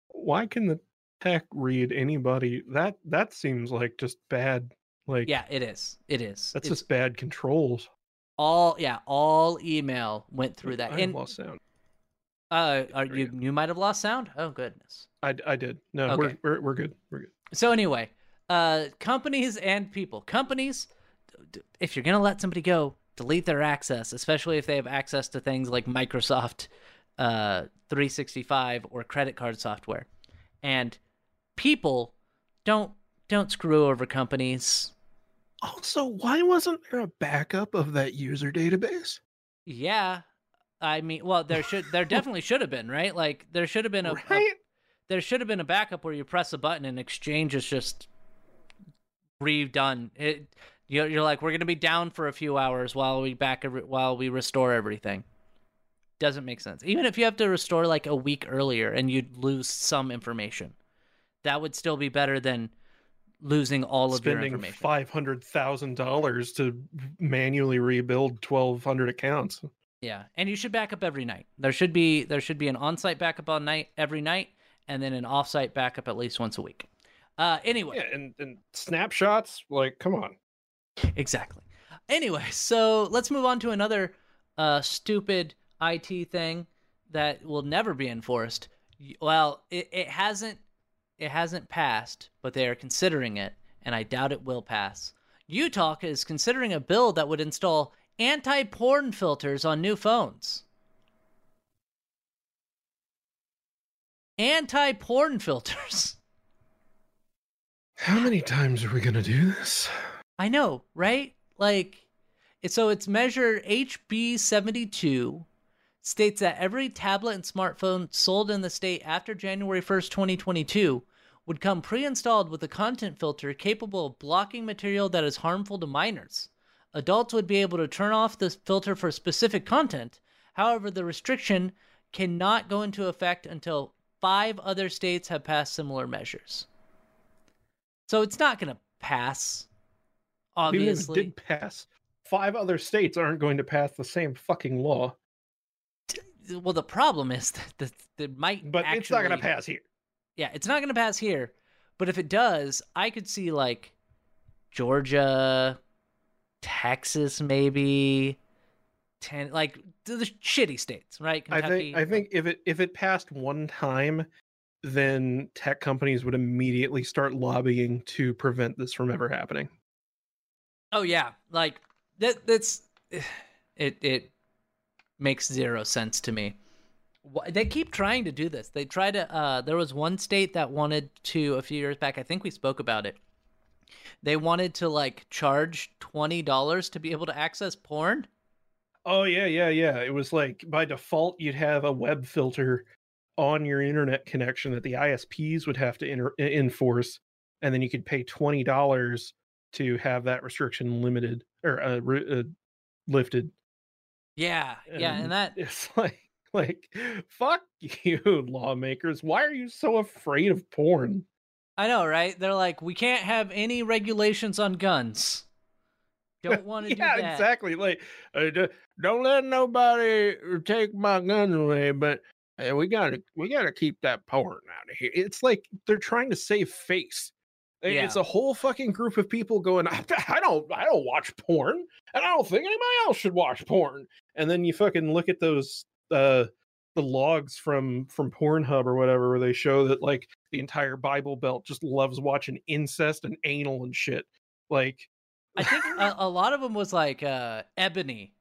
C: why can the tech read anybody? That that seems like just bad. Like
B: yeah it is it is
C: that's
B: It's
C: just bad controls.
B: all yeah all email went through that
C: I
B: and
C: lost sound.
B: Uh are you you might have lost sound oh goodness
C: I, I did. No,
B: Okay.
C: we're, we're we're good. We're good.
B: so anyway uh companies and people companies if you're gonna let somebody go delete their access especially if they have access to things like microsoft uh 365 or credit card software and people don't don't screw over companies
C: Also, why wasn't there a backup of that user database?
B: yeah i mean well there should there <laughs> definitely should have been right like there should have been a, a there should have been a backup where you press a button and exchange is just redone. It you're, you're like we're gonna be down for a few hours while we back every, while we restore everything. Doesn't make sense. Even if you have to restore like a week earlier and you'd lose some information, that would still be better than losing all of your information.
C: five hundred thousand dollars to manually rebuild twelve hundred accounts.
B: Yeah, and you should back up every night. There should be there should be an on-site backup on night every night, and then an off-site backup at least once a week. Uh, anyway,
C: Yeah, and, and snapshots, like, come on.
B: Exactly. Anyway, so let's move on to another uh, stupid IT thing that will never be enforced. Well, it, it hasn't it hasn't passed, but they are considering it, and I doubt it will pass. Utah is considering a bill that would install anti-porn filters on new phones. Anti-porn filters.
C: How many times are we gonna do this?
B: I know, right? Like, so it's measure HB 72 states that every tablet and smartphone sold in the state after January 1st, 2022 would come pre installed with a content filter capable of blocking material that is harmful to minors. Adults would be able to turn off the filter for specific content. However, the restriction cannot go into effect until five other states have passed similar measures. So it's not going to pass.
C: It
B: Obviously,
C: did pass, five other states aren't going to pass the same fucking law.
B: well, the problem is that that might.
C: But it's not gonna pass here.
B: Yeah, it's not going to pass here. But if it does, I could see like Georgia, Texas, maybe, ten, like the, shitty states, right?
C: I think I think if it if it passed one time, then tech companies would immediately start lobbying to prevent this from ever happening.
B: Oh yeah, like that. That's <sighs> it. It makes zero sense to me. They keep trying to do this. They try to. Uh, there was one state that wanted to a few years back. I think we spoke about it. They wanted to like charge twenty dollars to be able to access porn.
C: Oh yeah, yeah, yeah. It was like by default you'd have a web filter on your internet connection that the ISPs would have to inter- enforce, and then you could pay twenty dollars to have that restriction limited or uh, re- uh, lifted.
B: Yeah, yeah, and
C: And
B: that <laughs>
C: It's like, like, fuck <laughs> you, lawmakers. Why are you so afraid of porn?
B: I know, right? They're like, we can't have any regulations on guns. Don't <laughs> want to
C: yeah,
B: do that.
C: Yeah, exactly. Like, uh, don't let nobody take my guns away, but uh, we gotta we gotta keep that porn out of here. It's like they're trying to save face. I- It's a whole fucking group of people going, I, <laughs> I don't I don't watch porn, and I don't think anybody else should watch porn. And then you fucking look at those uh the logs from from Pornhub or whatever, where they show that like the entire Bible Belt just loves watching incest and anal and shit. Like
B: I think <laughs> a, a lot of them was like uh, Ebony.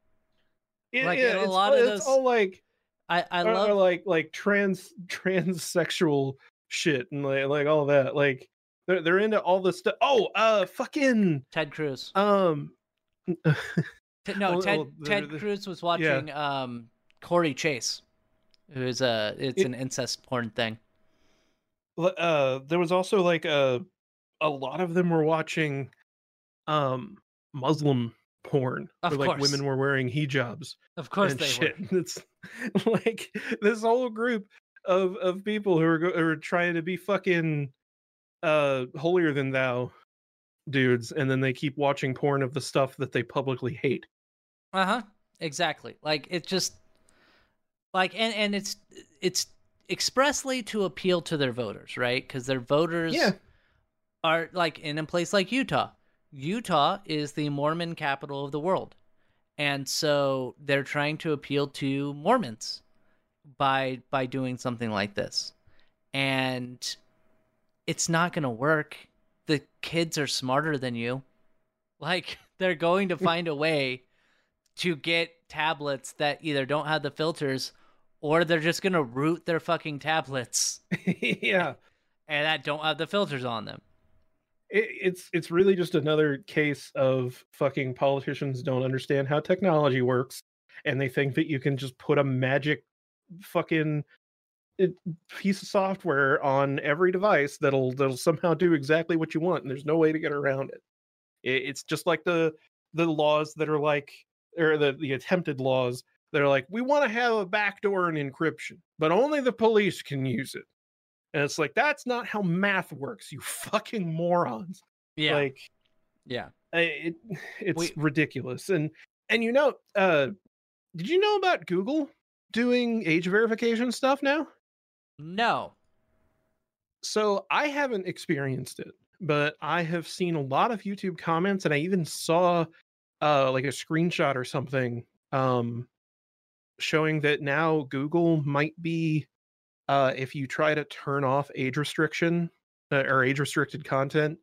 C: It-
B: Like,
C: yeah,
B: a
C: it's,
B: lot
C: all-
B: of
C: it's
B: those-
C: all like
B: I I
C: or
B: love
C: like like trans <laughs> transsexual shit and like like all that. Like they're they're into all this stuff. Oh, uh, fucking
B: Ted Cruz.
C: um. <laughs>
B: No, Ted
C: well,
B: Ted Cruz was watching um Corey Chase, who's a it's
C: It-
B: an incest porn thing.
C: uh there was also like a a lot of them were watching um muslim porn
B: Of
C: where like
B: course.
C: women were wearing hijabs
B: Of course
C: and
B: they
C: shit
B: were. <laughs>
C: it's like this whole group of of people who are, who are trying to be fucking uh holier than thou dudes and then they keep watching porn of the stuff that they publicly hate
B: Uh huh. Exactly. Like it just like and and it's it's expressly to appeal to their voters, right? Because their voters
C: Yeah.
B: are like in a place like Utah. Utah is the Mormon capital of the world. And so they're trying to appeal to Mormons by by doing something like this. And it's not going to work. The kids are smarter than you. Like <laughs> they're going to find a way to get tablets that either don't have the filters or they're just going to root their fucking tablets. <laughs>
C: Yeah.
B: And that don't have the filters on them.
C: it, it's it's really just another case of fucking politicians don't understand how technology works and they think that you can just put a magic fucking piece of software on every device that'll that'll somehow do exactly what you want and there's no way to get around it, it it's just like the the laws that are like or the the attempted laws that are like we want to have a backdoor and encryption but only the police can use it and it's like that's not how math works you <laughs> fucking morons
B: Yeah.
C: like
B: yeah.
C: It <sighs> it's
B: We-
C: ridiculous and and you know uh did you know about google doing age verification stuff now
B: No.
C: so i haven't experienced it but i have seen a lot of youtube comments and i even saw uh like a screenshot or something um showing that now google might be uh if you try to turn off age restriction uh, or age restricted content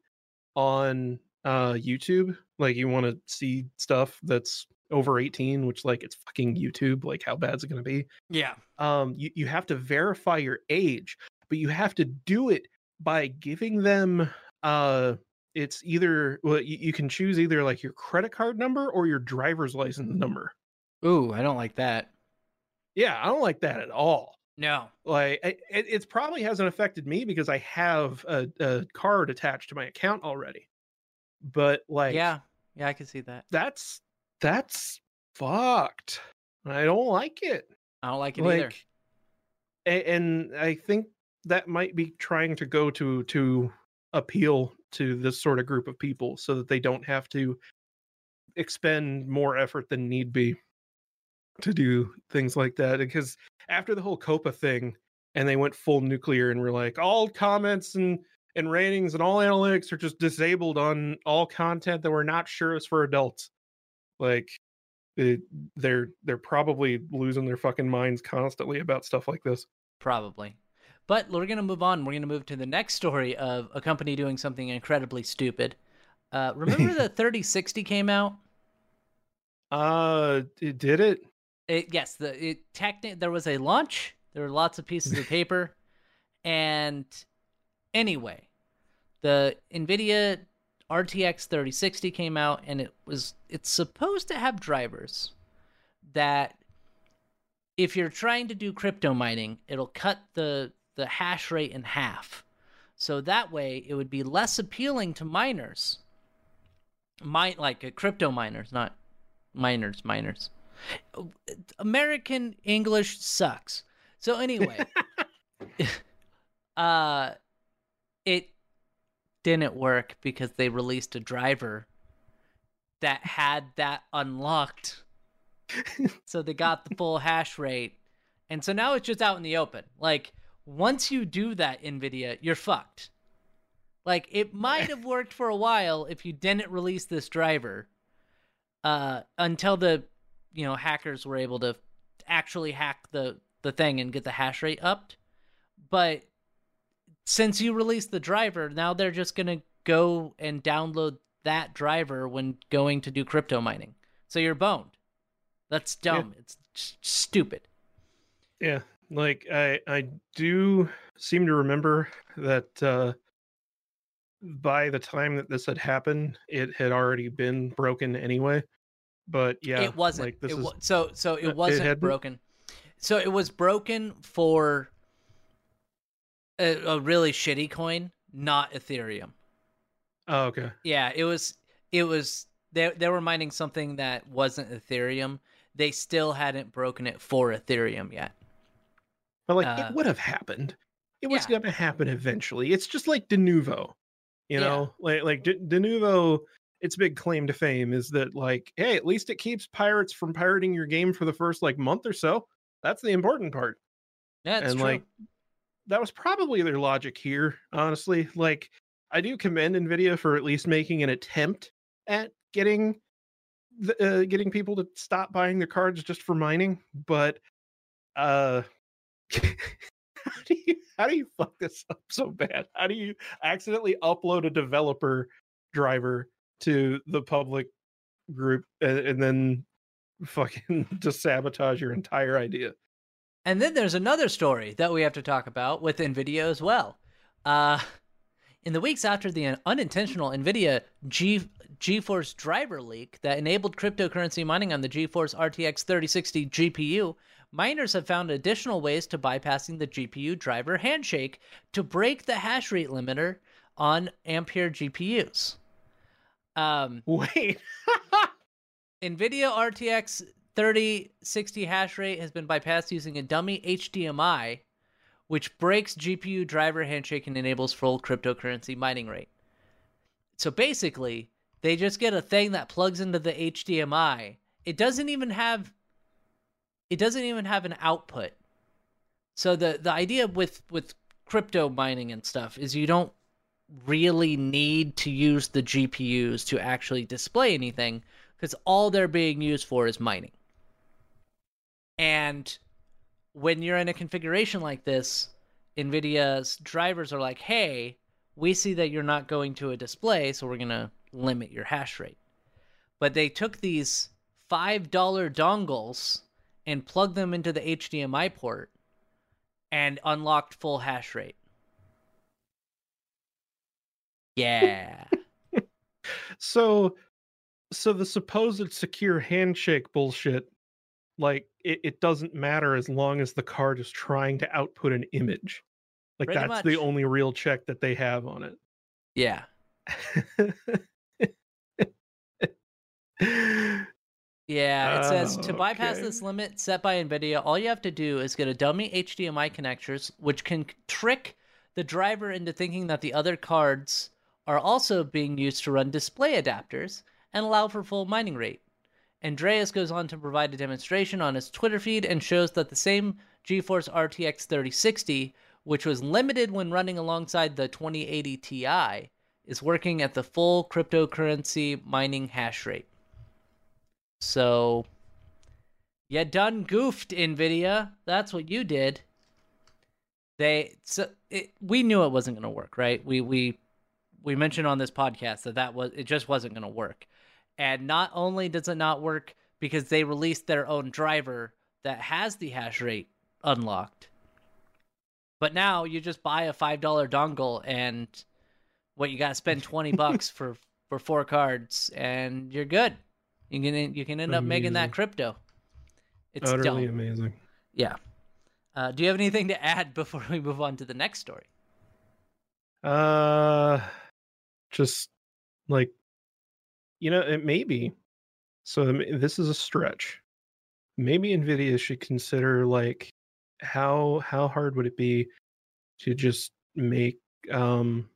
C: on uh youtube like you want to see stuff that's over 18 which like it's fucking youtube like how bad is it going to be
B: Yeah.
C: um you, you have to verify your age but you have to do it by giving them uh it's either well you, you can choose either like your credit card number or your driver's license number
B: Ooh, I don't like that.
C: Yeah i don't like that at all
B: No.
C: like it, it probably hasn't affected me because i have a, a card attached to my account already but like
B: yeah. Yeah, I can see that.
C: that's that's fucked i don't like it
B: I don't like it either.
C: like a- and i think that might be trying to go to to appeal to this sort of group of people so that they don't have to expend more effort than need be to do things like that because after the whole COPPA thing and they went full nuclear and were like all comments and and ratings and all analytics are just disabled on all content that we're not sure is for adults like it, they're they're probably losing their fucking minds constantly about stuff like this
B: Probably. But we're going to move on. We're going to move to the next story of a company doing something incredibly stupid. Uh, remember <laughs> the 3060 came out?
C: uh it- did it
B: It, yes, the it techni- there was a launch There were lots of pieces of paper. <laughs> And anyway, the NVIDIA RTX 3060 came out and it was it's supposed to have drivers that if you're trying to do crypto mining, it'll cut the the hash rate in half. So that way it would be less appealing to miners. Mine like uh, crypto miners, not miners, miners. American English sucks. So anyway, <laughs> uh it didn't work because they released a driver that had that unlocked. so they got the full <laughs> hash rate. And so now it's just out in the open. Like once you do that Nvidia, you're fucked. Like it might have worked for a while if you didn't release this driver uh until the you know hackers were able to actually hack the the thing and get the hash rate upped. But since you released the driver, now they're just going to go and download that driver when going to do crypto mining. So you're boned. That's dumb. Yeah. It's stupid.
C: Yeah, like I I do seem to remember that uh by the time that this had happened, it had already been broken anyway. But yeah,
B: it wasn't.
C: Like this
B: it
C: is,
B: wa- so so it wasn't it broken. So it was broken for a, a really shitty coin, not Ethereum.
C: Oh, okay.
B: Yeah, it was. It was. They they were mining something that wasn't Ethereum. They still hadn't broken it for Ethereum yet.
C: But like, uh, it would have happened. It was yeah. going to happen eventually. It's just like De Denuvo, you know, yeah. like like De- Denuvo. Its big claim to fame is that like, hey, at least it keeps pirates from pirating your game for the first like month or so. That's the important part.
B: Yeah, and
C: true. like that was probably their logic here, honestly. Like, I do commend Nvidia for at least making an attempt at getting the, uh, getting people to stop buying their cards just for mining, but uh <laughs> how do you how do you fuck this up so bad? How do you accidentally upload a developer driver to the public group and, and then fucking <laughs> just sabotage your entire idea?
B: And then there's another story that we have to talk about with NVIDIA as well. Uh, <laughs> in the weeks after the unintentional NVIDIA G- GeForce driver leak that enabled cryptocurrency mining on the GeForce RTX 3060 GPU, miners have found additional ways to bypassing the GPU driver handshake to break the hash rate limiter on Ampere GPUs. Um,
C: Wait. <laughs>
B: NVIDIA RTX 3060 hash rate has been bypassed using a dummy HDMI, which breaks GPU driver handshake and enables full cryptocurrency mining rate. So basically, they just get a thing that plugs into the HDMI. It doesn't even have it doesn't even have an output. So the the idea with with crypto mining and stuff is you don't really need to use the GPUs to actually display anything because all they're being used for is mining. And when you're in a configuration like this, NVIDIA's drivers are like, hey, we see that you're not going to a display, so we're going to limit your hash rate. But they took these $5 dongles and plugged them into the HDMI port and unlocked full hash rate. Yeah. <laughs>
C: so so the supposed secure handshake bullshit like it, it doesn't matter as long as the card is trying to output an image. Like Pretty that's much. the only real check that they have on it.
B: Yeah. yeah, it says to oh, bypass okay. this limit set by NVIDIA, all you have to do is get a dummy HDMI connectors, which can trick the driver into thinking that the other cards are also being used to run display adapters and allow for full mining rate. Andreas goes on to provide a demonstration on his Twitter feed and shows that the same GeForce RTX 3060, which was limited when running alongside the 2080 Ti, is working at the full cryptocurrency mining hash rate. So, you done goofed, Nvidia. That's what you did. They so it, we knew it wasn't going to work, right? We we we mentioned on this podcast that that was it just wasn't going to work. And not only does it not work because they released their own driver that has the hash rate unlocked, But now you just buy a five dollar dongle and what you got to spend twenty <laughs> bucks for for four cards and you're good. You can you can end up making that crypto. It's
C: Utterly
B: dumb.
C: amazing.
B: Yeah. Uh, do you have anything to add <laughs> before we move on to the next story?
C: Uh, just like, you know, it may be. So this is a stretch. Maybe Nvidia should consider like how how hard would it be to just make um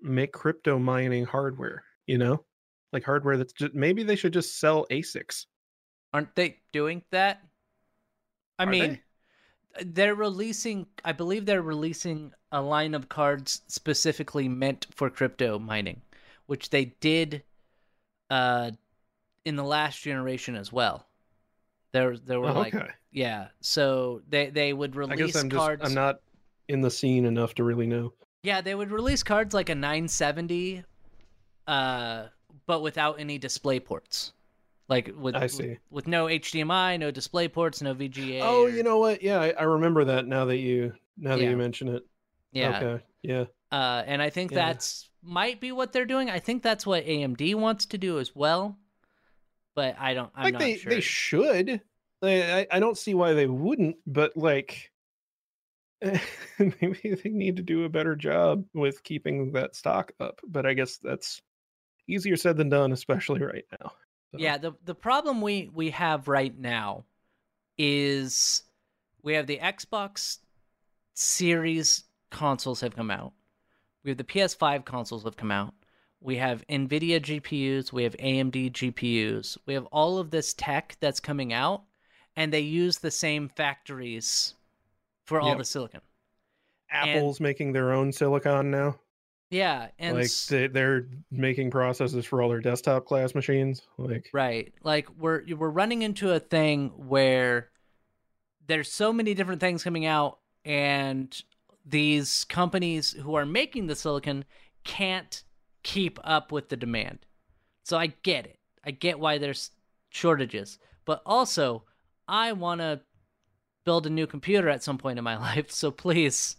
C: make crypto mining hardware. You know, like hardware that's just maybe they should just sell ASICs.
B: Aren't they doing that? I
C: Are
B: mean, they're releasing. I believe they're releasing a line of cards specifically meant for crypto mining, which they did uh, in the last generation as well. There, there were
C: Oh,
B: like,
C: okay.
B: yeah. So they they would
C: I
B: release
C: guess I'm just
B: cards.
C: I'm not in the scene enough to really know.
B: Yeah, they would release cards like a 970, uh, but without any display ports. Like with with- with no HDMI, no display ports, no VGA.
C: Oh,
B: or-
C: you know what? Yeah, I, I remember that now that you now that
B: Yeah.
C: you mention it.
B: yeah.
C: Okay. Yeah.
B: Uh, and I think
C: Yeah.
B: that's might be what they're doing. I think that's what AMD wants to do as well. But I don't. I'm
C: like
B: not
C: they
B: sure.
C: they should. I, I I don't see why they wouldn't, but like <laughs> maybe they need to do a better job with keeping that stock up. But I guess that's easier said than done, especially right now. So,
B: Yeah, the the problem we we have right now is we have the Xbox Series consoles have come out. We have the PS5 consoles have come out. We have Nvidia GPUs, we have AMD GPUs. We have all of this tech that's coming out and they use the same factories for all
C: Yep.
B: the silicon.
C: Apple's making their own silicon now.
B: Yeah, and
C: like
B: s-
C: they, they're making processes for all their desktop class machines. Like
B: Right. Like we're we're running into a thing where there's so many different things coming out and these companies who are making the silicon can't keep up with the demand. So I get it. I get why there's shortages. But also, I want to build a new computer at some point in my <laughs> life. So please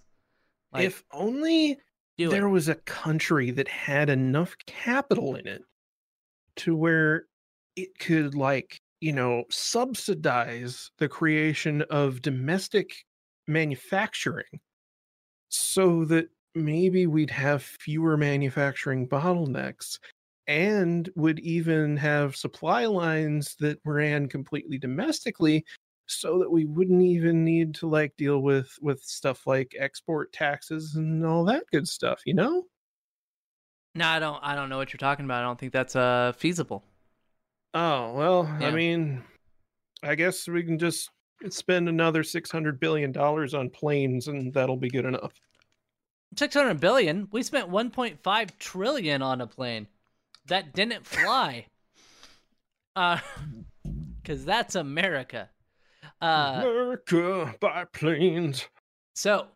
B: like
C: if only
B: do
C: there
B: it.
C: was a country that had enough capital in it to where it could like you know subsidize the creation of domestic manufacturing so that maybe we'd have fewer manufacturing bottlenecks and would even have supply lines that ran completely domestically so that we wouldn't even need to like deal with with stuff like export taxes and all that good stuff you know
B: No, I don't I don't know what you're talking about. I don't think that's uh feasible.
C: oh well
B: Yeah.
C: i mean i guess we can just spend another 600 billion dollars on planes and that'll be good enough
B: 600 billion we spent 1.5 trillion on a plane that didn't fly uh <laughs> because that's america uh
C: america by planes.
B: So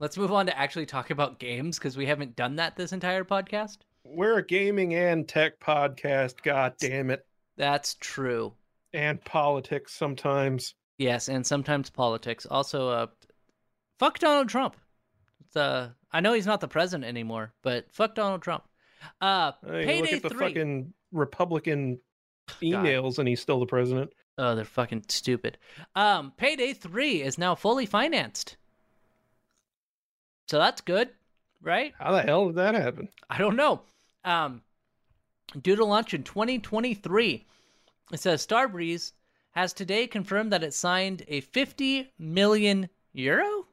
B: let's move on to actually talk about games because we haven't done that this entire podcast.
C: We're a gaming and tech podcast god damn it.
B: That's true.
C: And politics sometimes.
B: Yes and sometimes politics. Also uh fuck donald trump. It's, uh i know he's not the president anymore but fuck donald trump. Uh
C: Hey,
B: payday
C: look at the
B: 3
C: fucking republican
B: God.
C: emails and he's still the president
B: Oh, they're fucking stupid. Um, Payday 3 is now fully financed. So that's good, right?
C: how the hell did that happen
B: I don't know. Um, due to launch in 2023, it says Starbreeze has today confirmed that it signed a 50 million euro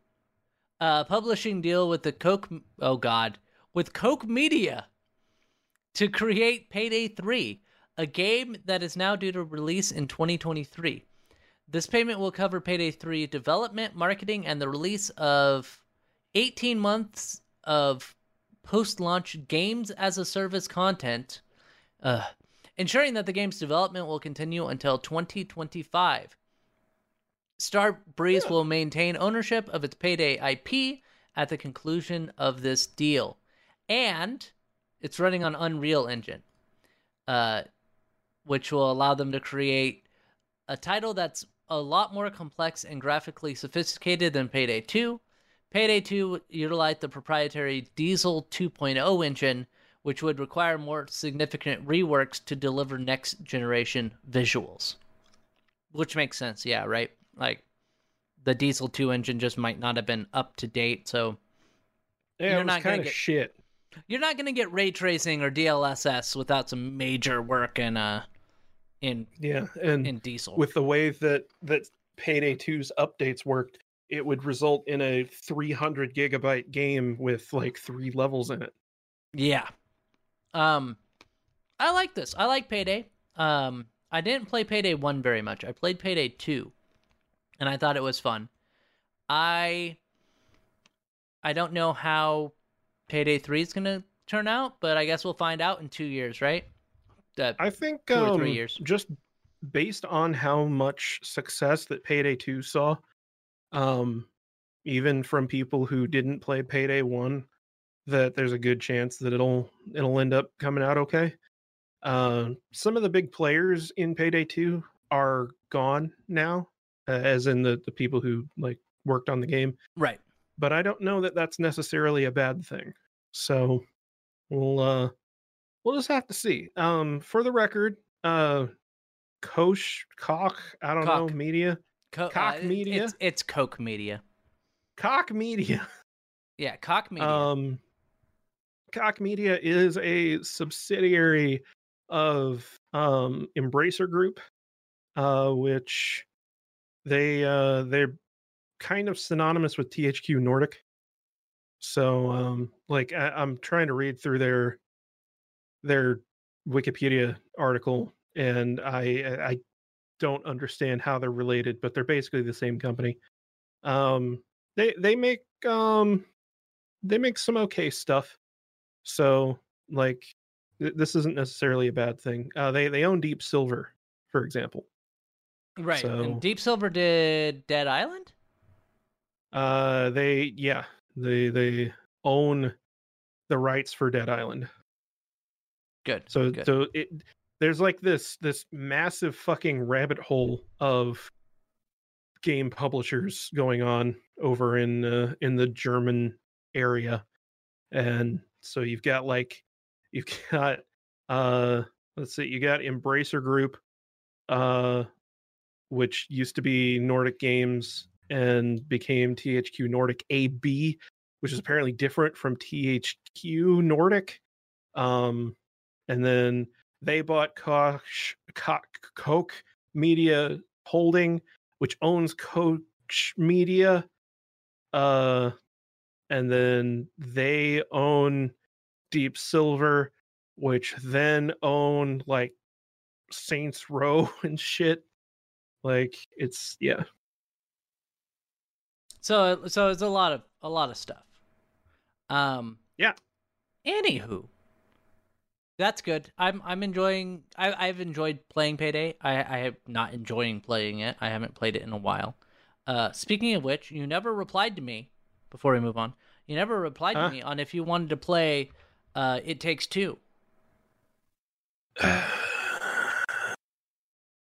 B: uh, publishing deal with the Koch. Oh God, with Koch Media to create Payday 3, a game that is now due to release in 2023. This payment will cover Payday 3 development, marketing, and the release of 18 months of post launch games as a service content, uh, ensuring that the game's development will continue until 2025. Starbreeze will maintain ownership of its Payday IP at the conclusion of this deal. And it's running on Unreal Engine, uh, which will allow them to create a title that's a lot more complex and graphically sophisticated than Payday 2. Payday 2 utilized the proprietary Diesel 2.0 engine, which would require more significant reworks to deliver next generation visuals. Which makes sense, yeah, right? Like the Diesel 2 engine just might not have been up to date, so
C: Yeah,
B: You're
C: it was
B: not gonna
C: kind of shit.
B: you're not going to get ray tracing or DLSS without some major work and uh in
C: Yeah, and
B: in Diesel.
C: with the way that that Payday 2's updates worked, it would result in a 300 gigabyte game with like three levels in it.
B: Yeah. Um I like this. I like Payday. Um I didn't play Payday 1 very much. I played Payday 2 and I thought it was fun. I I don't know how Payday 3 is going to turn out, but I guess we'll find out in 2 years, right? Uh,
C: I think
B: Two or
C: um,
B: three years.
C: just based on how much success that Payday 2 saw, um, even from people who didn't play Payday 1, that there's a good chance that it'll it'll end up coming out okay. Uh, some of the big players in Payday 2 are gone now, uh, as in the the people who like worked on the game.
B: right.
C: But I don't know that that's necessarily a bad thing. So we'll uh we'll just have to see. Um, for the record, uh, Koch Cock, I don't
B: Cock.
C: know, media,
B: Co-
C: Cock
B: uh,
C: Media?
B: It's, it's Coke Media.
C: Cock Media. <laughs>
B: Yeah, Cock Media.
C: Um, Cock Media is a subsidiary of um, Embracer Group, uh, which they uh, they're kind of synonymous with THQ Nordic. So, um, like, I, I'm trying to read through their their Wikipedia article, and I I don't understand how they're related, but they're basically the same company. Um, they they make um they make some okay stuff. So like th- this isn't necessarily a bad thing. Uh, they they own Deep Silver, for example.
B: right.
C: so-
B: And Deep Silver did Dead Island?
C: Uh, they yeah they they own the rights for Dead Island.
B: Good.
C: So
B: good.
C: so it there's like this this massive fucking rabbit hole of game publishers going on over in uh, in the German area, and so you've got like you've <laughs> got uh let's see you got Embracer Group, uh, which used to be Nordic Games and became THQ Nordic AB, which is apparently different from THQ Nordic. Um, and then they bought Koch, Koch, Koch Media Holding, which owns Koch Media. Uh, and then they own Deep Silver, which then own like Saints Row <laughs> and shit. Like it's yeah.
B: So so it's a lot of a lot of stuff. Um
C: Yeah.
B: Anywho. That's good. I'm I'm enjoying I, I've enjoyed playing Payday. I, I am not enjoying playing it. I haven't played it in a while. Uh speaking of which, you never replied to me before we move on. You never replied
C: Huh?
B: to me on if you wanted to play uh It Takes Two. <sighs>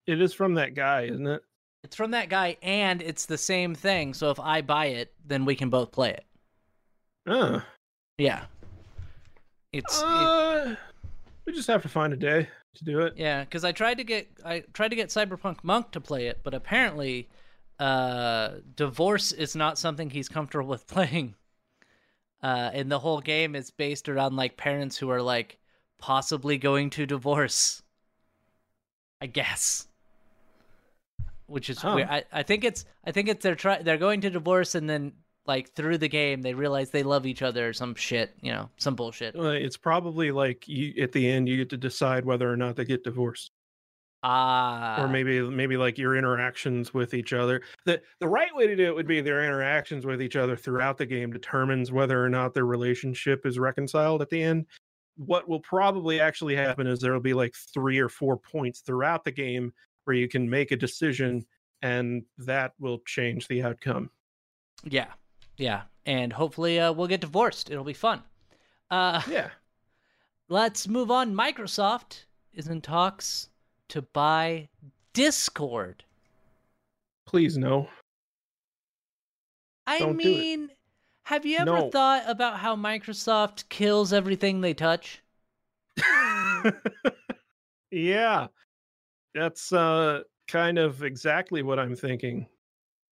C: it is from that guy, isn't it?
B: It's from that guy and it's the same thing. So if I buy it, then we can both play it.
C: Uh,
B: Yeah. It's it-
C: uh we just have to find a day to do it.
B: Yeah, because I tried to get I tried to get Cyberpunk Monk to play it, but apparently, uh, divorce is not something he's comfortable with <laughs> playing. Uh, and the whole game is based around like parents who are like possibly going to divorce. I guess. Which is
C: Huh.
B: weird. I, I think it's I think it's they're try they're going to divorce and then like through the game they realize they love each other or some shit, you know, some bullshit.
C: It's probably like you at the end you get to decide whether or not they get divorced.
B: Ah,
C: or maybe maybe like your interactions with each other. The the right way to do it would be their interactions with each other throughout the game determines whether or not their relationship is reconciled at the end. What will probably actually happen is there will be like three or four points throughout the game where you can make a decision and that will change the outcome.
B: Yeah, yeah, and hopefully uh, we'll get divorced. It'll be fun. Uh, <laughs>
C: Yeah.
B: let's move on. Microsoft is in talks to buy Discord.
C: Please no.
B: I
C: Don't
B: mean, Have you ever
C: No.
B: thought about how Microsoft kills everything they touch? <laughs>
C: yeah. That's uh kind of exactly what I'm thinking.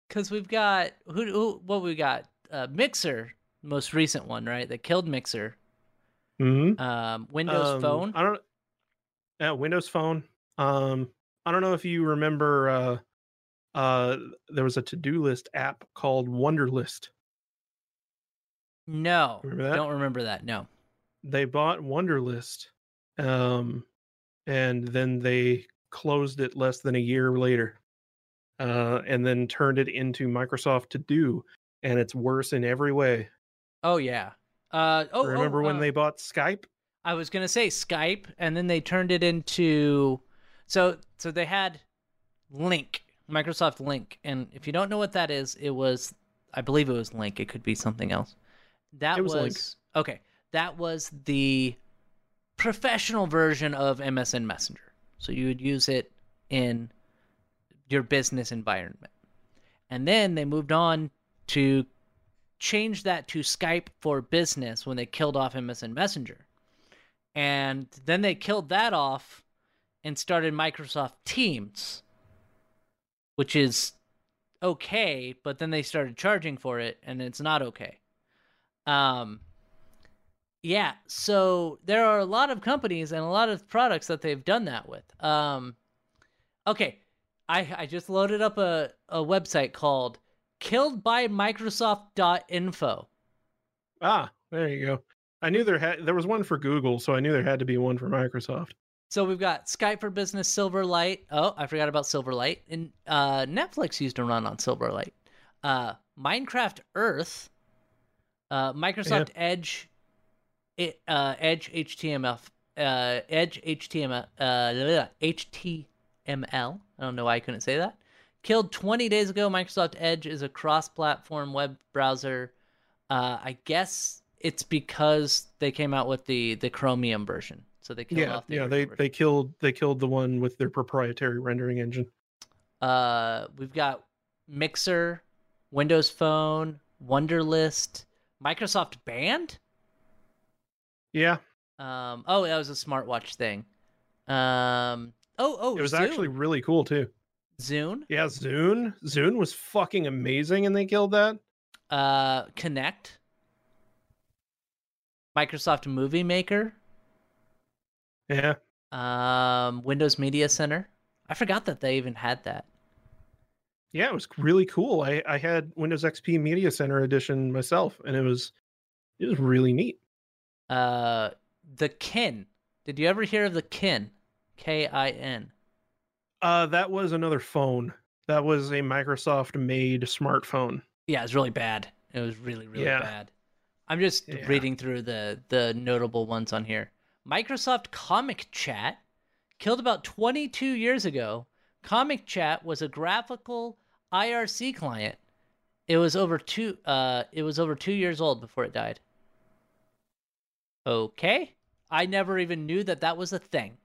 B: Because we've got who, who? What we got? Uh, Mixer, most recent one, right? That killed Mixer.
C: hmm
B: Um, Windows Phone.
C: I don't yeah, Windows Phone. Um I don't know if you remember uh uh there was a to-do list app called Wunderlist.
B: No,
C: Remember that?
B: don't remember that. No.
C: They bought Wunderlist um and then they closed it less than a year later. Uh and then turned it into Microsoft To Do and it's worse in every way.
B: Oh yeah. Uh, oh,
C: Remember
B: oh,
C: when
B: uh,
C: they bought Skype?
B: I was gonna say Skype, and then they turned it into so so they had Lync, Microsoft Lync, and if you don't know what that is, it was I believe it was Lync. It could be something else. That
C: It was Lync.
B: okay. That was the professional version of MSN Messenger. So you would use it in your business environment. And then they moved on to change that to Skype for business when they killed off MSN Messenger. And then they killed that off and started Microsoft Teams, which is okay, but then they started charging for it and it's not okay. Um yeah, so there are a lot of companies and a lot of products that they've done that with. Um okay, I I just loaded up a a website called killedbymicrosoft.info.
C: Ah, there you go. I knew there had there was one for Google, so I knew there had to be one for Microsoft.
B: So we've got Skype for Business, Silverlight. Oh, I forgot about Silverlight. And uh, Netflix used to run on Silverlight. Uh, Minecraft Earth, uh, Microsoft Edge, it, uh, Edge HTML, uh, Edge HTML, uh, blah, I don't know why I couldn't say that. Killed 20 days ago. Microsoft Edge is a cross-platform web browser. Uh, I guess it's because they came out with the the Chromium version, so they killed
C: yeah,
B: off the
C: yeah. They
B: version.
C: they killed they killed the one with their proprietary rendering engine.
B: Uh, we've got Mixer, Windows Phone, Wunderlist, Microsoft Band.
C: Yeah,
B: Um, oh, that was a smartwatch thing. Um, oh, oh,
C: it was
B: Zune.
C: actually really cool too.
B: Zune.
C: Yeah, Zune. Zune was fucking amazing, and they killed that.
B: Uh, Kinect. Microsoft Movie Maker.
C: Yeah,
B: Um, Windows Media Center. I forgot that they even had that.
C: yeah, it was really cool. I I had Windows XP Media Center edition myself, and it was it was really neat.
B: Uh, the Kin. Did you ever hear of the Kin? K I N.
C: Uh, that was another phone. That was a Microsoft made smartphone.
B: Yeah, it was really bad. It was really, really
C: Yeah.
B: bad. I'm just
C: Yeah.
B: reading through the the notable ones on here. Microsoft Comic Chat killed about 22 years ago. Comic Chat was a graphical IRC client. It was over two uh it was over 2 years old before it died. Okay. I never even knew that that was a thing.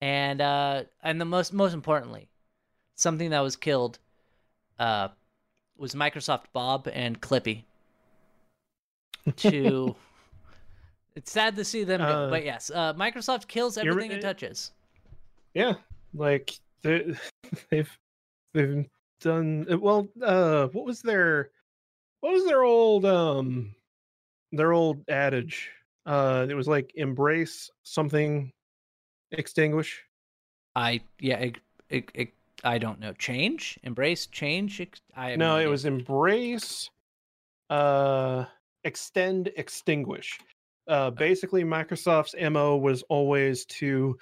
B: And uh and the most most importantly, something that was killed uh was Microsoft Bob and Clippy. <laughs> To it's sad to see them go,
C: Uh,
B: but yes, uh, Microsoft kills everything it touches.
C: Yeah, like they, <laughs> they've they've done well. Uh, what was their what was their old um their old adage? Uh, it was like embrace something, extinguish.
B: I yeah, it, it, it, I don't know. Change, embrace, change. ex- I
C: no, it was embrace, uh, extend, extinguish. Uh, basically, Microsoft's mo was always to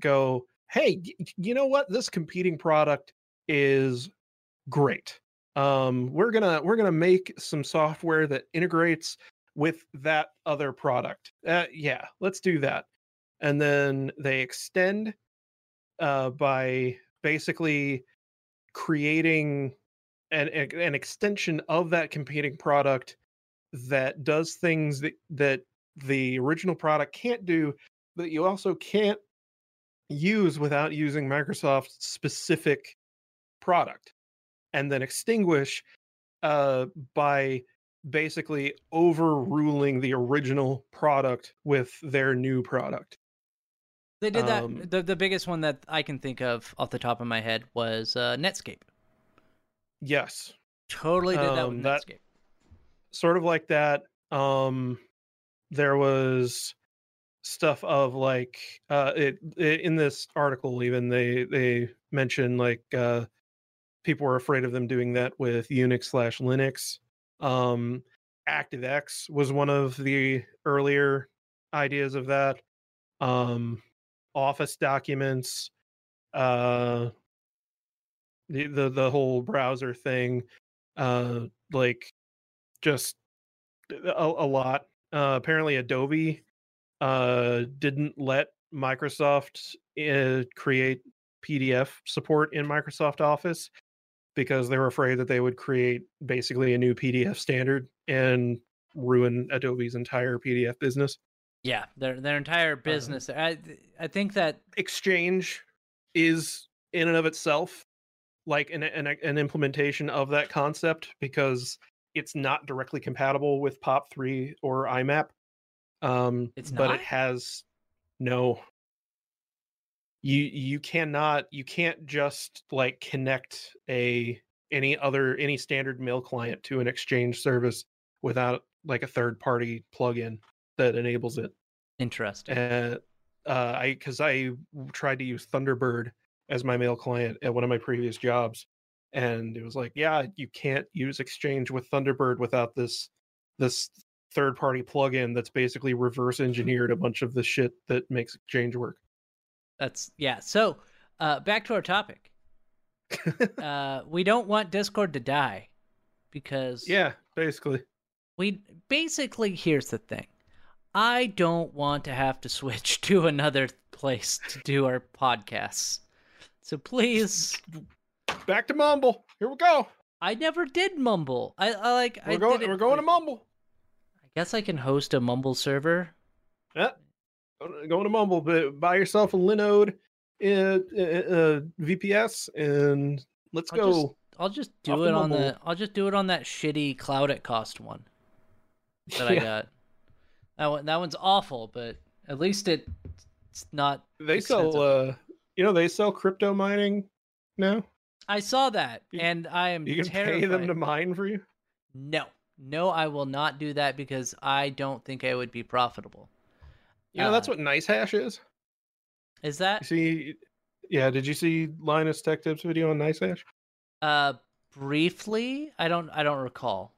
C: go, hey, you know what? This competing product is great. Um, we're gonna we're gonna make some software that integrates with that other product. Uh, yeah, let's do that. And then they extend uh, by basically creating an, an extension of that competing product that does things that that the original product can't do that you also can't use without using Microsoft's specific product and then extinguish uh by basically overruling the original product with their new product.
B: They did that.
C: Um,
B: the the biggest one that I can think of off the top of my head was uh, Netscape.
C: Yes,
B: Totally did that
C: Um,
B: with
C: that-
B: Netscape.
C: sort of like that. Um, there was stuff of like uh, it, it in this article. Even they they mention like uh, people were afraid of them doing that with Unix slash Linux. Um, ActiveX was one of the earlier ideas of that. Um, Office documents, uh, the the the whole browser thing, uh, like just a, a lot. Uh, apparently, Adobe uh, didn't let Microsoft uh, create PDF support in Microsoft Office because they were afraid that they would create basically a new PDF standard and ruin Adobe's entire PDF business.
B: Yeah, their their entire
C: Uh-huh.
B: business. I I think that
C: Exchange is in and of itself like an, an an implementation of that concept because it's not directly compatible with POP3 or IMAP. Um,
B: It's
C: but it has no. You you cannot you can't just like connect a any other any standard mail client to an Exchange service without like a third party plugin that enables it
B: interesting.
C: and uh, I because I tried to use Thunderbird as my mail client at one of my previous jobs, and it was like, yeah, you can't use Exchange with Thunderbird without this this third party plugin that's basically reverse engineered a bunch of the shit that makes Exchange work.
B: That's yeah. So uh, back to our topic. <laughs> uh, we don't want Discord to die because
C: yeah, basically.
B: we basically here's the thing. I don't want to have to switch <laughs> to another place to do our podcasts. So please,
C: Back to Mumble. Here we go.
B: I never did Mumble. I, I like
C: We're going.
B: did it
C: We're going to Mumble.
B: I guess I can host a Mumble server.
C: Yeah, going to Mumble. But buy yourself a Linode uh, uh, uh, VPS and let's
B: I'll
C: go.
B: just- I'll just do
C: Off
B: it
C: the
B: on the I'll just do it on that shitty cloud at cost one that I <laughs> got. That one that one's awful, but at least it it's not
C: they
B: expensive.
C: sell uh you know they sell crypto mining now
B: I saw that
C: You-
B: and I am
C: you can
B: terrified.
C: pay them to mine for you
B: No. No, I will not do that because I don't think I would be profitable.
C: you know that's
B: Uh,
C: what NiceHash is
B: Is
C: you
B: that
C: see yeah did you see linus tech tips video on NiceHash
B: uh briefly? I don't I don't recall.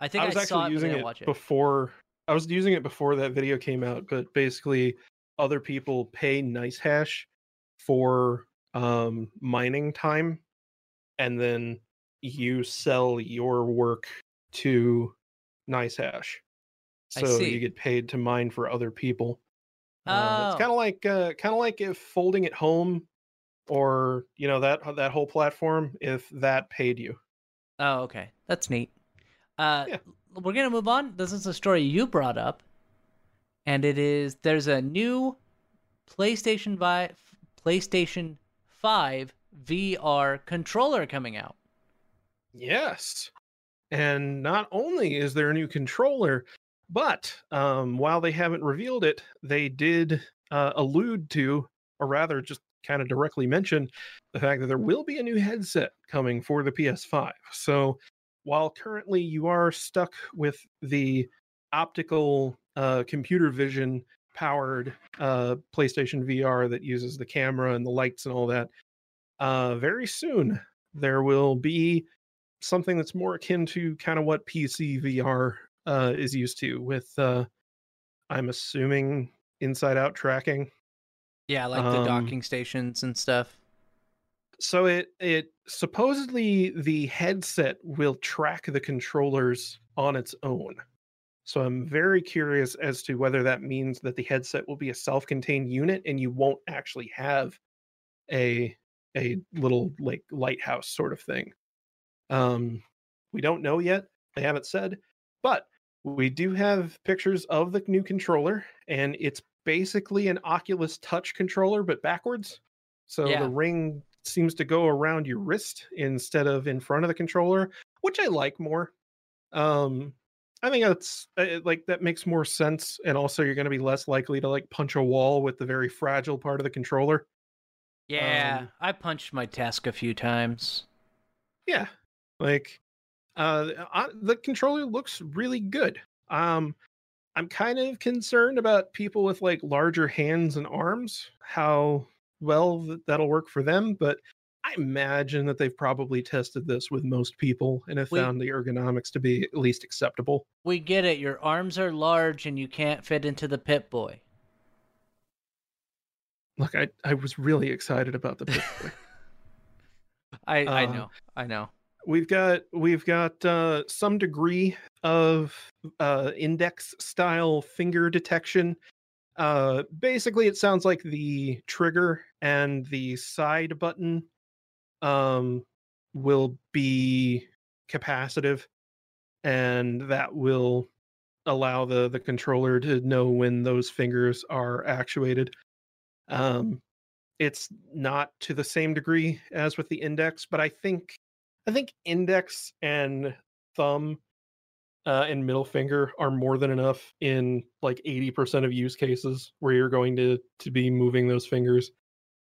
B: I think
C: i
B: I,
C: was
B: saw
C: actually
B: I
C: using it
B: watch it.
C: before i was using it before that video came out but basically other people pay NiceHash for um mining time and then you sell your work to
B: NiceHash
C: so you get paid to mine for other people Uh,
B: Oh.
C: it's kind of like uh, kind of like if folding at home or you know that that whole platform if that paid you
B: Oh, okay. That's neat. Uh
C: Yeah.
B: We're to move on. This is a story you brought up. And it is there's a new PlayStation 5 PlayStation 5 VR controller coming out.
C: yes and not only is there a new controller but um, while they haven't revealed it they did uh, allude to or rather just kind of directly mention the fact that there will be a new headset coming for the ps5 so while currently you are stuck with the optical uh, computer vision powered uh, PlayStation VR that uses the camera and the lights and all that. Uh, very soon, there will be something that's more akin to kind of what PC VR uh, is used to, with uh, I'm assuming inside out tracking.
B: Yeah, like the
C: Um,
B: docking stations and stuff.
C: So it it supposedly the headset will track the controllers on its own. So I'm very curious as to whether that means that the headset will be a self-contained unit and you won't actually have a a little like lighthouse sort of thing. Um we don't know yet. They haven't said, but we do have pictures of the new controller and it's basically an Oculus Touch controller but backwards. So
B: Yeah.
C: the ring seems to go around your wrist instead of in front of the controller, which I like more. Um I think that's uh, like that makes more sense, and also you're going to be less likely to like punch a wall with the very fragile part of the controller.
B: Yeah,
C: Um,
B: I punched my task a few times.
C: Yeah, like uh, I, the controller looks really good. Um, I'm kind of concerned about people with like larger hands and arms, how well th- that'll work for them. But I imagine that they've probably tested this with most people and have
B: We-
C: found the ergonomics to be at least acceptable.
B: We get it. Your arms are large and you can't fit into the Pip Boy.
C: Look, I, I was really excited about the Pip Boy. <laughs>
B: I I
C: Uh,
B: know. I know.
C: we've got we've got uh, some degree of uh, index style finger detection. Uh, basically, it sounds like the trigger and the side button um, will be capacitive, and that will allow the the controller to know when those fingers are actuated. Um, it's not to the same degree as with the index, but I think I think index and thumb uh, and middle finger are more than enough in like 80% of use cases where you're going to to be moving those fingers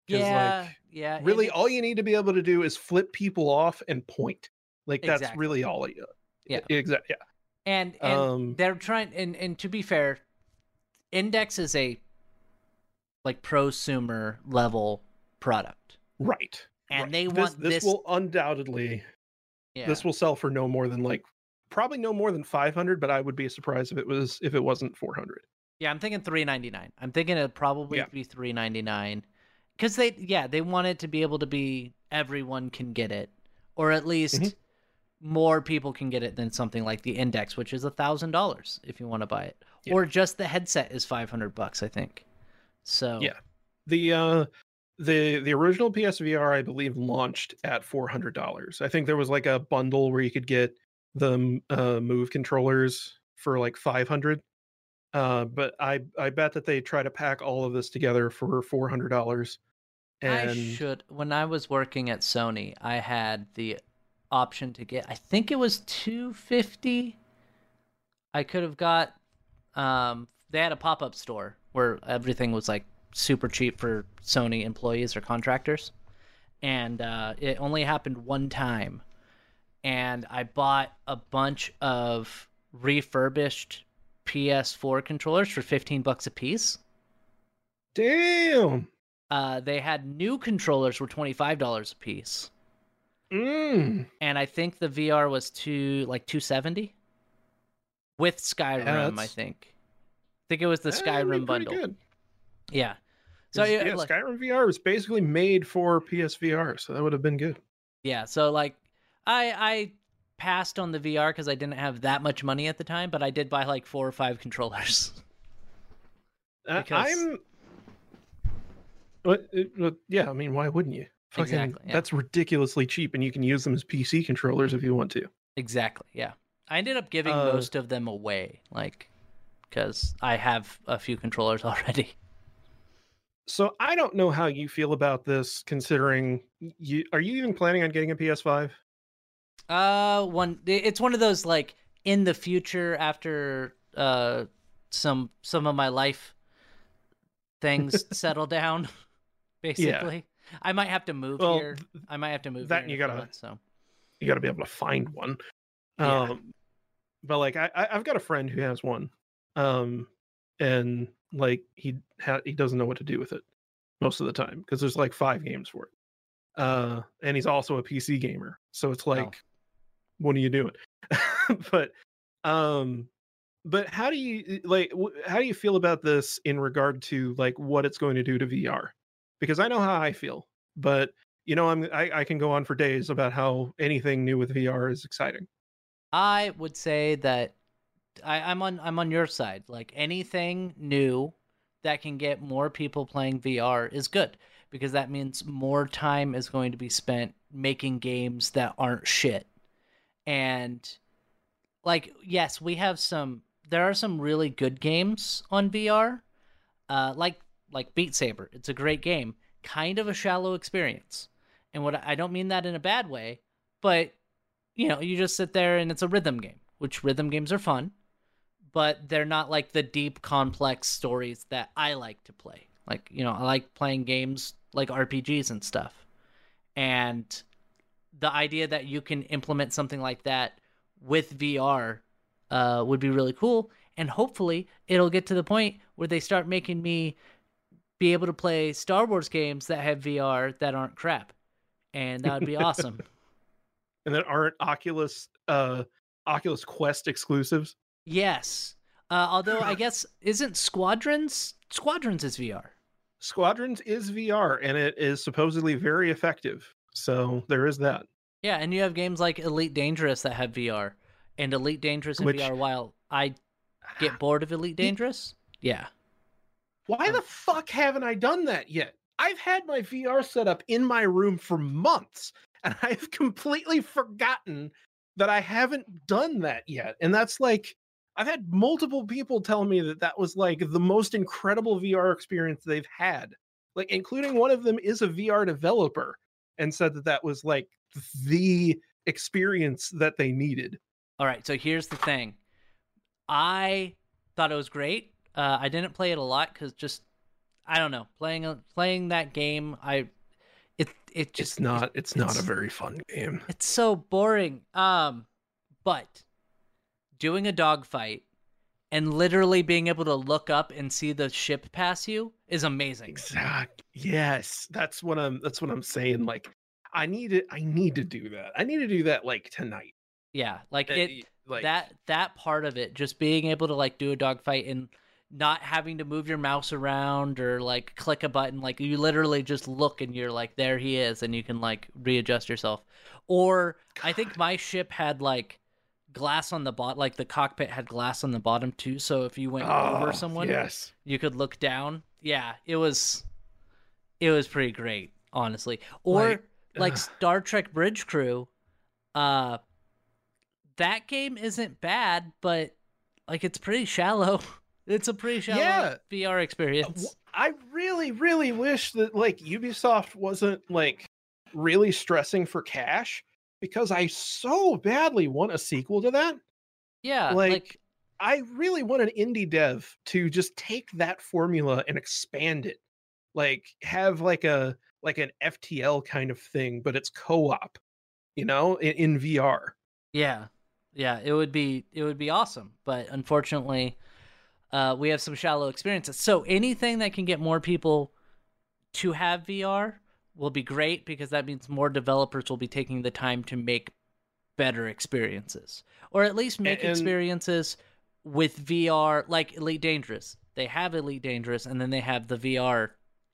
B: Yeah,
C: like,
B: yeah.
C: really all you need to be able to do is flip people off and point. Like that's
B: Exactly.
C: really all you
B: Yeah.
C: Exactly. Yeah.
B: and and
C: Um
B: they're trying and and to be fair, Index is a like prosumer level product,
C: right.
B: and
C: right.
B: they
C: This-
B: want
C: this,
B: this.
C: will undoubtedly
B: yeah.
C: this will sell for no more than like probably no more than 500 but i would be surprised if it was if it wasn't 400
B: Yeah, I'm thinking 399. I'm thinking it'd probably
C: Yeah.
B: be 399 cuz they yeah, they want it to be able to be everyone can get it or at least
C: Mhm.
B: more people can get it than something like the Index which is a $1000 if you want to buy it.
C: Yeah.
B: Or just the headset is 500 bucks, I think. So
C: Yeah. the uh the the original psvr i believe launched at $400 i think there was like a bundle where you could get the uh move controllers for like 500 uh but i i bet that they try to pack all of this together for $400 and
B: I should when I was working at Sony, I had the option to get I think it was 250 I could have got um they had a pop-up store where everything was like super cheap for Sony employees or contractors. And uh it only happened one time. And I bought a bunch of refurbished PS4 controllers for 15 bucks a piece.
C: damn
B: Uh, they had new controllers were five dollars a piece,
C: mm.
B: and I think the VR was two like two seventy with Skyrim. I think. I think it was the Skyrim bundle.
C: good.
B: Yeah. So yeah,
C: yeah,
B: like,
C: Skyrim VR was basically made for PSVR, so that would have been good.
B: yeah. So like, I I passed on the VR because I didn't have that much money at the time, but I did buy like four or five controllers. <laughs>
C: Uh,
B: Because-
C: I'm. But yeah, I mean, why wouldn't you? Fucking,
B: Exactly, yeah.
C: That's ridiculously cheap, and you can use them as PC controllers if you want to.
B: exactly. Yeah. I ended up giving
C: Uh,
B: most of them away, like, because I have a few controllers <laughs> already.
C: So I don't know how you feel about this, considering you are you even planning on getting a PS5?
B: Uh, one. It's one of those like in the future after uh some some of my life things <laughs> settle down. <laughs> Basically, I might have to move
C: Well,
B: here. I might have to move
C: that
B: here
C: you gotta-
B: months, so
C: You got to be able to find one.
B: Yeah.
C: Um, but like I, I, I've got a friend who has one, um, and like he ha- he doesn't know what to do with it most of the time because there's like five games for it. Uh, and he's also a PC gamer, so it's like, what are you doing? <laughs> but, um, but how do you like? How do you feel about this in regard to like what it's going to do to VR? Because I know how I feel, but you know, I'm I, I can go on for days about how anything new with VR is exciting.
B: I would say that I, I'm on I'm on your side. Like anything new that can get more people playing VR is good because that means more time is going to be spent making games that aren't shit. And like yes, we have some there are some really good games on VR. Uh like like Beat Saber. It's a great game. Kind of a shallow experience. And what I don't mean that in a bad way, but you know, you just sit there and it's a rhythm game, which rhythm games are fun. but they're not like the deep, complex stories that I like to play. Like, you know, I like playing games like RPGs and stuff. And the idea that you can implement something like that with VR uh, would be really cool. And hopefully, it'll get to the point where they start making me be able to play Star Wars games that have VR that aren't crap. And that would be <laughs> awesome.
C: and that aren't Oculus uh Oculus Quest exclusives.
B: Yes. Uh, although I <gasps> guess isn't Squadrons Squadrons is VR.
C: Squadrons is VR and it is supposedly very effective. So there is that.
B: Yeah, and you have games like Elite Dangerous that have VR. And Elite Dangerous in
C: Which-
B: VR while I get ah, bored of Elite Dangerous. Yeah.
C: Why the fuck haven't I done that yet? I've had my VR set up in my room for months and <laughs> I've completely forgotten that I haven't done that yet. And that's like, I've had multiple people tell me that that was like the most incredible VR experience they've had. Like, including one of them is a VR developer and said that that was like the experience that they needed.
B: All right, so here's the thing. I thought it was great. Uh, I didn't play it a lot because just I don't know playing a, playing that game. I it it just
C: It's not, it's not a very fun game.
B: It's so boring. Um, but doing a dogfight and literally being able to look up and see the ship pass you is amazing.
C: Exactly. Yes, that's what I'm. That's what I'm saying. Like, I need it. I need to do that. I need to do that like tonight.
B: Yeah, like it
C: like
B: that that part of it, just being able to like do a dogfight and not having to move your mouse around or like click a button, like you literally just look and you're like, there he is, and you can like readjust yourself. Or I think my ship had like glass on the bottom, like the cockpit had glass on the bottom too. So if you went over
C: Oh,
B: someone,
C: Yes.
B: you could look down. Yeah, it was it was pretty great, honestly. Or
C: Like,
B: like. Star Trek Bridge Crew, uh that game isn't bad, but like it's pretty shallow. <laughs> It's a pretty shallow
C: Yeah.
B: VR experience.
C: i really, really wish that like Ubisoft wasn't like really stressing for cash because I so badly want a sequel to that.
B: yeah,
C: like,
B: like,
C: I really want an indie dev to just take that formula and expand it. Like have like a like an FTL kind of thing, but it's co-op, you know, in, in VR.
B: yeah. Yeah, it would be it would be awesome, but unfortunately uh we have some shallow experiences. So anything that can get more people to have VR will be great because that means more developers will be taking the time to make better experiences or at least make
C: and-
B: experiences with VR like Elite Dangerous. They have Elite Dangerous and then they have the VR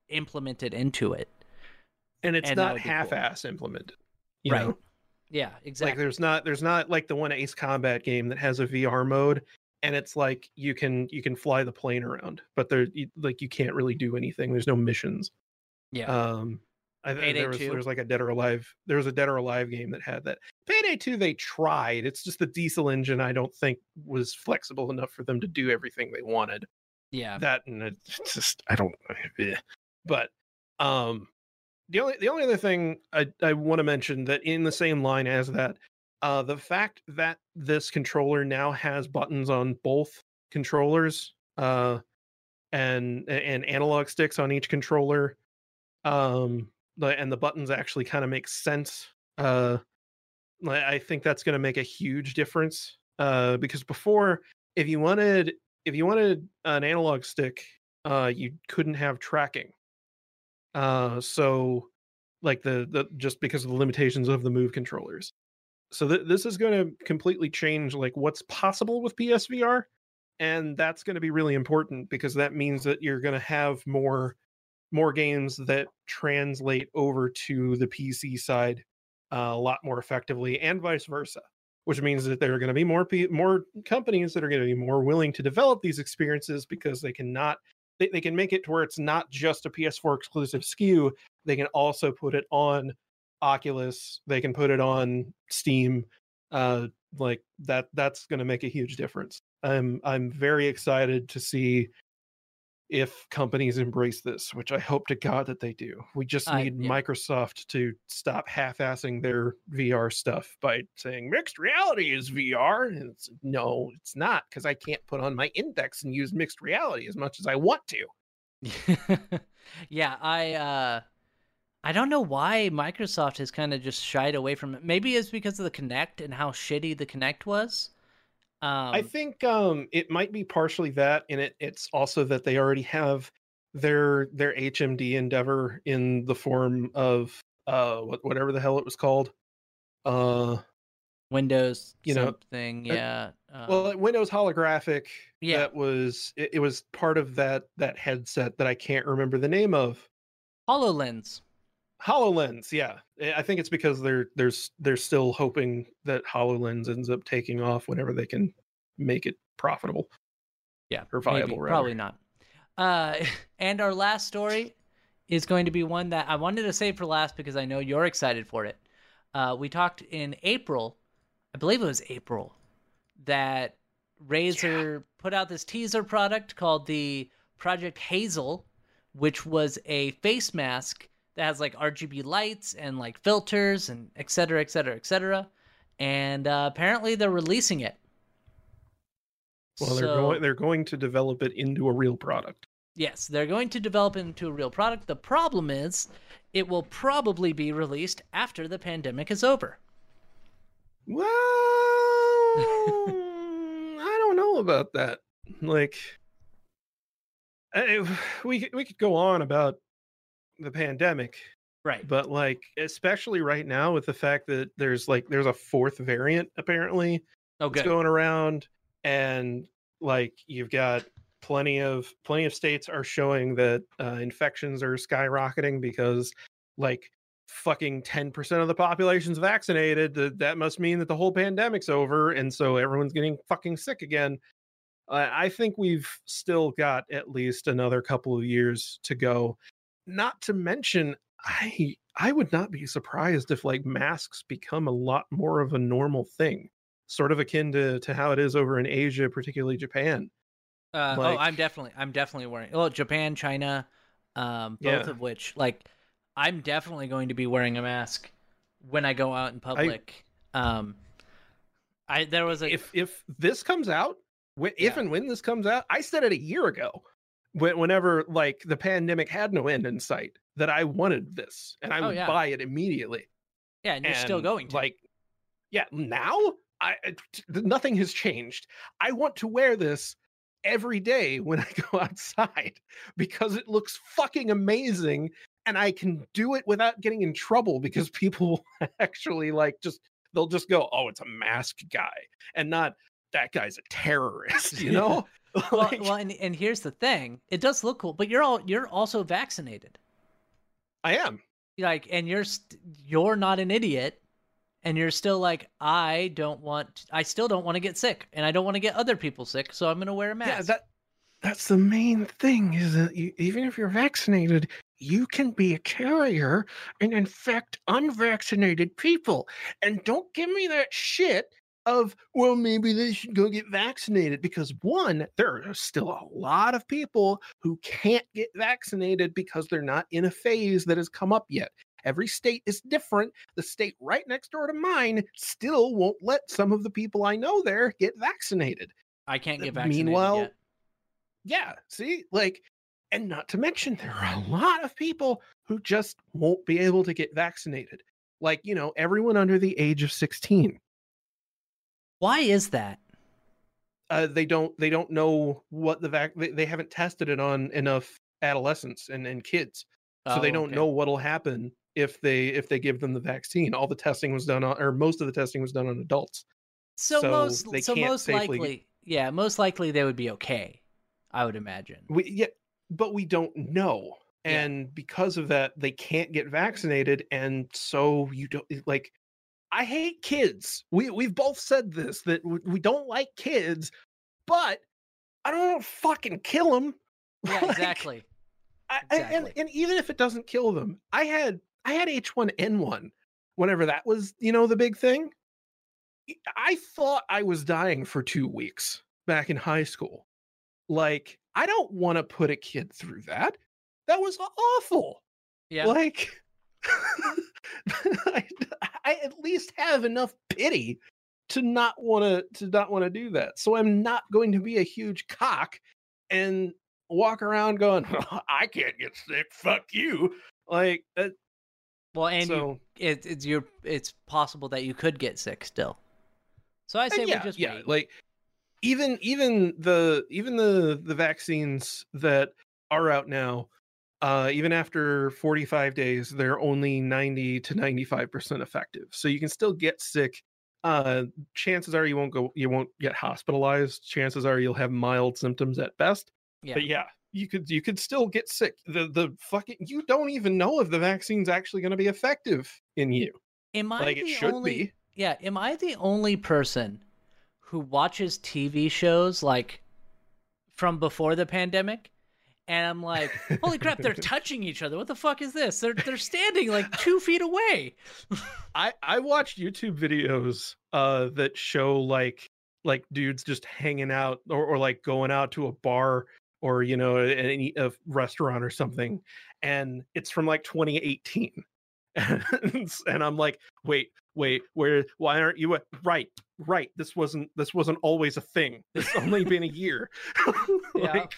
B: implemented into it.
C: And it's
B: And
C: not
B: would be cool.
C: half-ass implemented. You
B: Right.
C: know?
B: Yeah,
C: Like
B: exactly.
C: there's not there's not like the one Ace Combat game that has a VR mode and it's like you can you can fly the plane around, but there you- like you can't really do anything. There's no missions.
B: yeah.
C: Um I think
B: Payday
C: there was
B: 2?
C: there was like a Dead or Alive. There was a Dead or Alive game that had that. Payday 2 they tried. It's just the diesel engine I don't think was flexible enough for them to do everything they wanted.
B: yeah.
C: That and <laughs> it's just I don't <laughs> eh. but um the only the only other thing I I want to mention that in the same line as that uh the fact that this controller now has buttons on both controllers uh and and analog sticks on each controller um and the buttons actually kind of make sense uh I think that's going to make a huge difference uh because before if you wanted if you wanted an analog stick uh you couldn't have tracking. Uh so like the the just because of the limitations of the move controllers. So th- this is going to completely change like what's possible with psvr and that's going to be really important because that means that you're going to have more more games that translate over to the pc side uh, a lot more effectively and vice versa which means that there are going to be more more companies that are going to be more willing to develop these experiences because they cannot they, they can make it to where it's not just a ps4 exclusive sku they can also put it on oculus. They can put it on steam. Uh like that that's going to make a huge difference. I'm i'm very excited to see if companies embrace this, which I hope to God that they do. We just
B: I-
C: need
B: yeah.
C: Microsoft to stop half-assing their VR stuff by saying mixed reality is VR. And it's, no, it's not because I can't put on my index and use mixed reality as much as I want to. <laughs>
B: yeah, I uh I don't know why Microsoft has kind of just shied away from it. Maybe it's because of the Kinect and how shitty the Kinect was. Um
C: I think um, it might be partially that, and it, it's also that they already have their their HMD endeavor in the form of uh, whatever the hell it was called. Uh,
B: Windows
C: you know,
B: something,
C: uh,
B: yeah. um,
C: well, Windows holographic.
B: Yeah.
C: that was it, it. was part of that that headset that I can't remember the name of.
B: HoloLens.
C: Hololens, yeah. I I think it's because they're there's they're still hoping that Hololens ends up taking off whenever they can make it profitable.
B: Yeah,
C: Or viable, rather.
B: probably not. Uh, <laughs> and our last story is going to be one that I wanted to save for last because I know you're excited for it. Uh, we talked in April, I believe it was April, that Razer put out this teaser product called the Project Hazel, which was a face mask that has like RGB lights and like filters and et cetera, et cetera, et cetera. And uh, apparently they're releasing it.
C: Well, they're going they're going to develop it into a real product.
B: Yes, they're going to develop it into a real product. The problem is, it will probably be released after the pandemic is over.
C: Well, <laughs> I don't know about that. Like, I, we we could go on about the pandemic,
B: Right.
C: but like, especially right now with the fact that there's like there's a fourth variant apparently
B: Oh,
C: that's going around, and like you've got plenty of plenty of states are showing that uh, infections are skyrocketing because like fucking 10% of the population's vaccinated that that must mean that the whole pandemic's over and so everyone's getting fucking sick again uh, i think we've still got at least another couple of years to go not to mention i i would not be surprised if like masks become a lot more of a normal thing sort of akin to to how it is over in asia particularly japan
B: Uh, oh, I'm definitely, I'm definitely wearing. Oh, Japan, China, um, both
C: Yeah.
B: of which, like, I'm definitely going to be wearing a mask when I go out in public. um, I there was a
C: if if this comes out, wh- if and when this comes out, I said it a year ago. When, whenever like the pandemic had no end in sight, that I wanted this and I
B: Oh,
C: would
B: yeah.
C: buy it immediately.
B: yeah, and you're still going to.
C: Like, yeah, now I I- t- nothing has changed. I want to wear this every day when <laughs> I go outside because it looks fucking amazing and I can do it without getting in trouble because <laughs> people actually like just they'll just go, "Oh, it's a mask guy," and not that guy's a terrorist, <laughs> you know? <laughs>
B: well,
C: Like,
B: well, and and here's the thing: it does look cool, but you're all you're also vaccinated.
C: I am.
B: like and you're st- you're not an idiot and you're still like i don't want i still don't want to get sick and i don't want to get other people sick so i'm going to wear a mask
C: Yeah, that that's the main thing is that you, even if you're vaccinated, you can be a carrier and infect unvaccinated people. And don't give me that shit of well maybe they should go get vaccinated because one there are still a lot of people who can't get vaccinated because they're not in a phase that has come up yet. Every state is different. The state right next door to mine still won't let some of the people i know there get vaccinated.
B: I can't get vaccinated
C: meanwhile,
B: yet.
C: yeah see like and not to mention there are a lot of people who just won't be able to get vaccinated. Like you know everyone under the age of 16
B: why is that?
C: Uh, they don't they don't know what the vac they, they haven't tested it on enough adolescents and, and kids. So they
B: Oh,
C: don't
B: okay.
C: know what'll happen if they if they give them the vaccine. All the testing was done on or most of the testing was done on adults.
B: So,
C: so
B: most
C: they
B: so most
C: safely-
B: likely yeah most likely they would be okay i would imagine.
C: We yeah but we don't know.
B: Yeah.
C: and because of that they can't get vaccinated and so you don't like i hate kids we we've both said this that we don't like kids but i don't want to fucking kill them <laughs>
B: yeah exactly
C: I, I- and,
B: Exactly.
C: and even if it doesn't kill them i had i had h1n1 whenever that was you know the big thing i thought i was dying for two weeks back in high school like I don't want to put a kid through that. That was awful.
B: Yeah.
C: Like, <laughs> I, I at least have enough pity to not want to to not want to do that. So I'm not going to be a huge cock and walk around going, I can't get sick. Fuck you. Like, uh,
B: well, and you,
C: so
B: it, it's your it's possible that you could get sick still. So I say
C: and yeah,
B: we just
C: yeah,
B: wait.
C: like even even the even the the vaccines that are out now uh, even after 45 days, they're only 90 to 95% effective. So you can still get sick. Uh, chances are you won't go, you won't get hospitalized. Chances are you'll have mild symptoms at best.
B: yeah.
C: But yeah, you could you could still get sick. The the fucking you don't even know if the vaccine's actually going to be effective in you.
B: Am I
C: like it should
B: only,
C: be.
B: Yeah, am I the only person who watches TV shows like from before the pandemic? And I'm like, <laughs> holy crap, they're touching each other. What the fuck is this? They're they're standing like two feet away. <laughs>
C: I I watched YouTube videos uh that show like like dudes just hanging out or, or like going out to a bar or you know any a restaurant or something and it's from like 2018 <laughs> and, and i'm like wait wait where why aren't you right right this wasn't this wasn't always a thing it's only been a year
B: Yeah.
C: like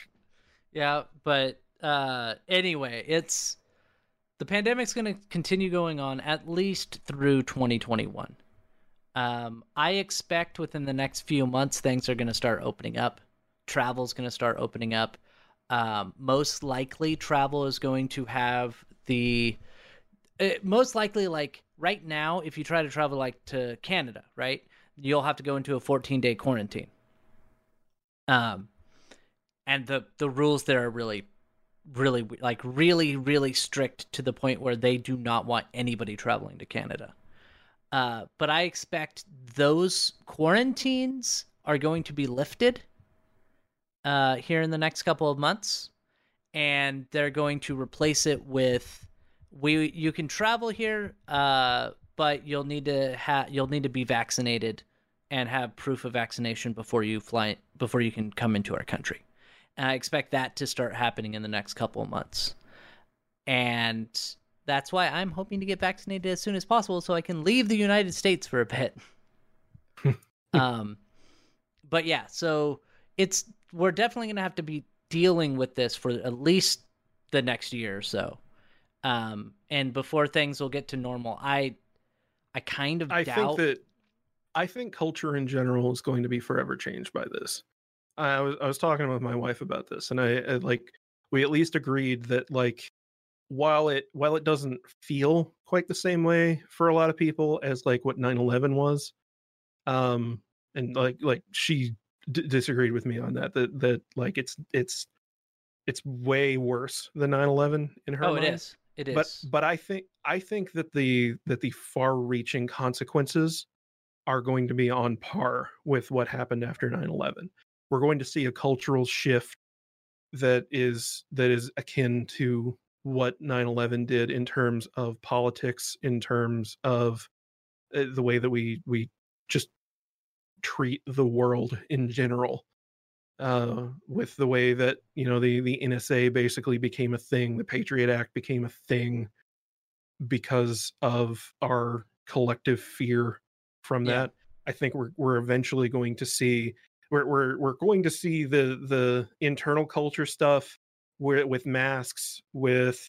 B: Yeah, but uh anyway, it's the pandemic's going to continue going on at least through 2021. Um I expect within the next few months things are going to start opening up. Travel's going to start opening up. Um most likely travel is going to have the uh, most likely like right now if you try to travel like to Canada, right? You'll have to go into a 14-day quarantine. Um and the the rules there are really really like really really strict to the point where they do not want anybody traveling to Canada. Uh, but I expect those quarantines are going to be lifted uh, here in the next couple of months, and they're going to replace it with we you can travel here, uh, but you'll need to have you'll need to be vaccinated and have proof of vaccination before you fly before you can come into our country. And I expect that to start happening in the next couple of months. And that's why I'm hoping to get vaccinated as soon as possible so I can leave the United States for a bit. <laughs> um but yeah, so it's we're definitely going to have to be dealing with this for at least the next year or so. Um and before things will get to normal, I I kind of
C: I
B: doubt
C: think that I think culture in general is going to be forever changed by this. I was I was talking with my wife about this, and I, I like we at least agreed that like while it while it doesn't feel quite the same way for a lot of people as like what 9-11 was um and like like she d- disagreed with me on that that that like it's it's it's way worse than 9-11 in her
B: Oh, it
C: mind
B: is. It is.
C: but but i think i think that the that the far reaching consequences are going to be on par with what happened after 9-11 we're going to see a cultural shift that is that is akin to what 9-11 did in terms of politics in terms of uh, the way that we we just treat the world in general uh with the way that you know the the NSA basically became a thing the Patriot Act became a thing because of our collective fear from
B: Yeah.
C: that i think we're we're eventually going to see we're we're we're going to see the the internal culture stuff where with masks with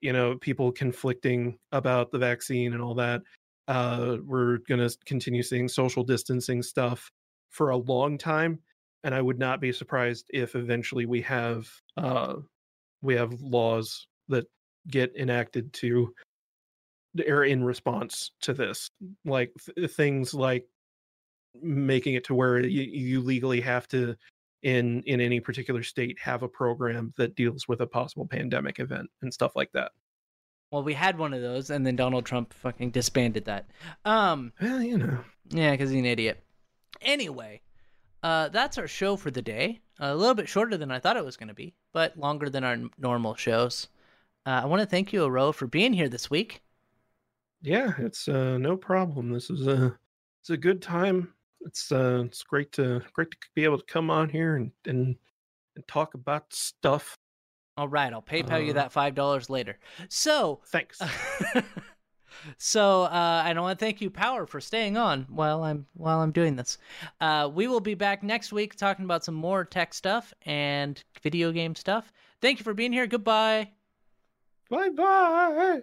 C: you know people conflicting about the vaccine and all that uh we're going to continue seeing social distancing stuff for a long time and i would not be surprised if eventually we have uh we have laws that get enacted to or in response to this like th- things like making it to where you, you legally have to in in any particular state have a program that deals with a possible pandemic event and stuff like that
B: well, we had one of those, and then Donald Trump fucking disbanded that. Um,
C: well you know
B: yeah, because he's an idiot. Anyway, uh, that's our show for the day. a little bit shorter than I thought it was going to be, but longer than our normal shows. Uh, I want to thank you, Aro, for being here this week.
C: yeah it's uh no problem this is a it's a good time it's uh it's great to great to be able to come on here and and and talk about stuff.
B: All right, I'll PayPal you
C: Uh,
B: that five dollars later. So,
C: Thanks. <laughs>
B: so uh, I don't want to thank you, Power, for staying on while I'm while I'm doing this. Uh, we will be back next week talking about some more tech stuff and video game stuff. Thank you for being here. Goodbye.
C: bye bye.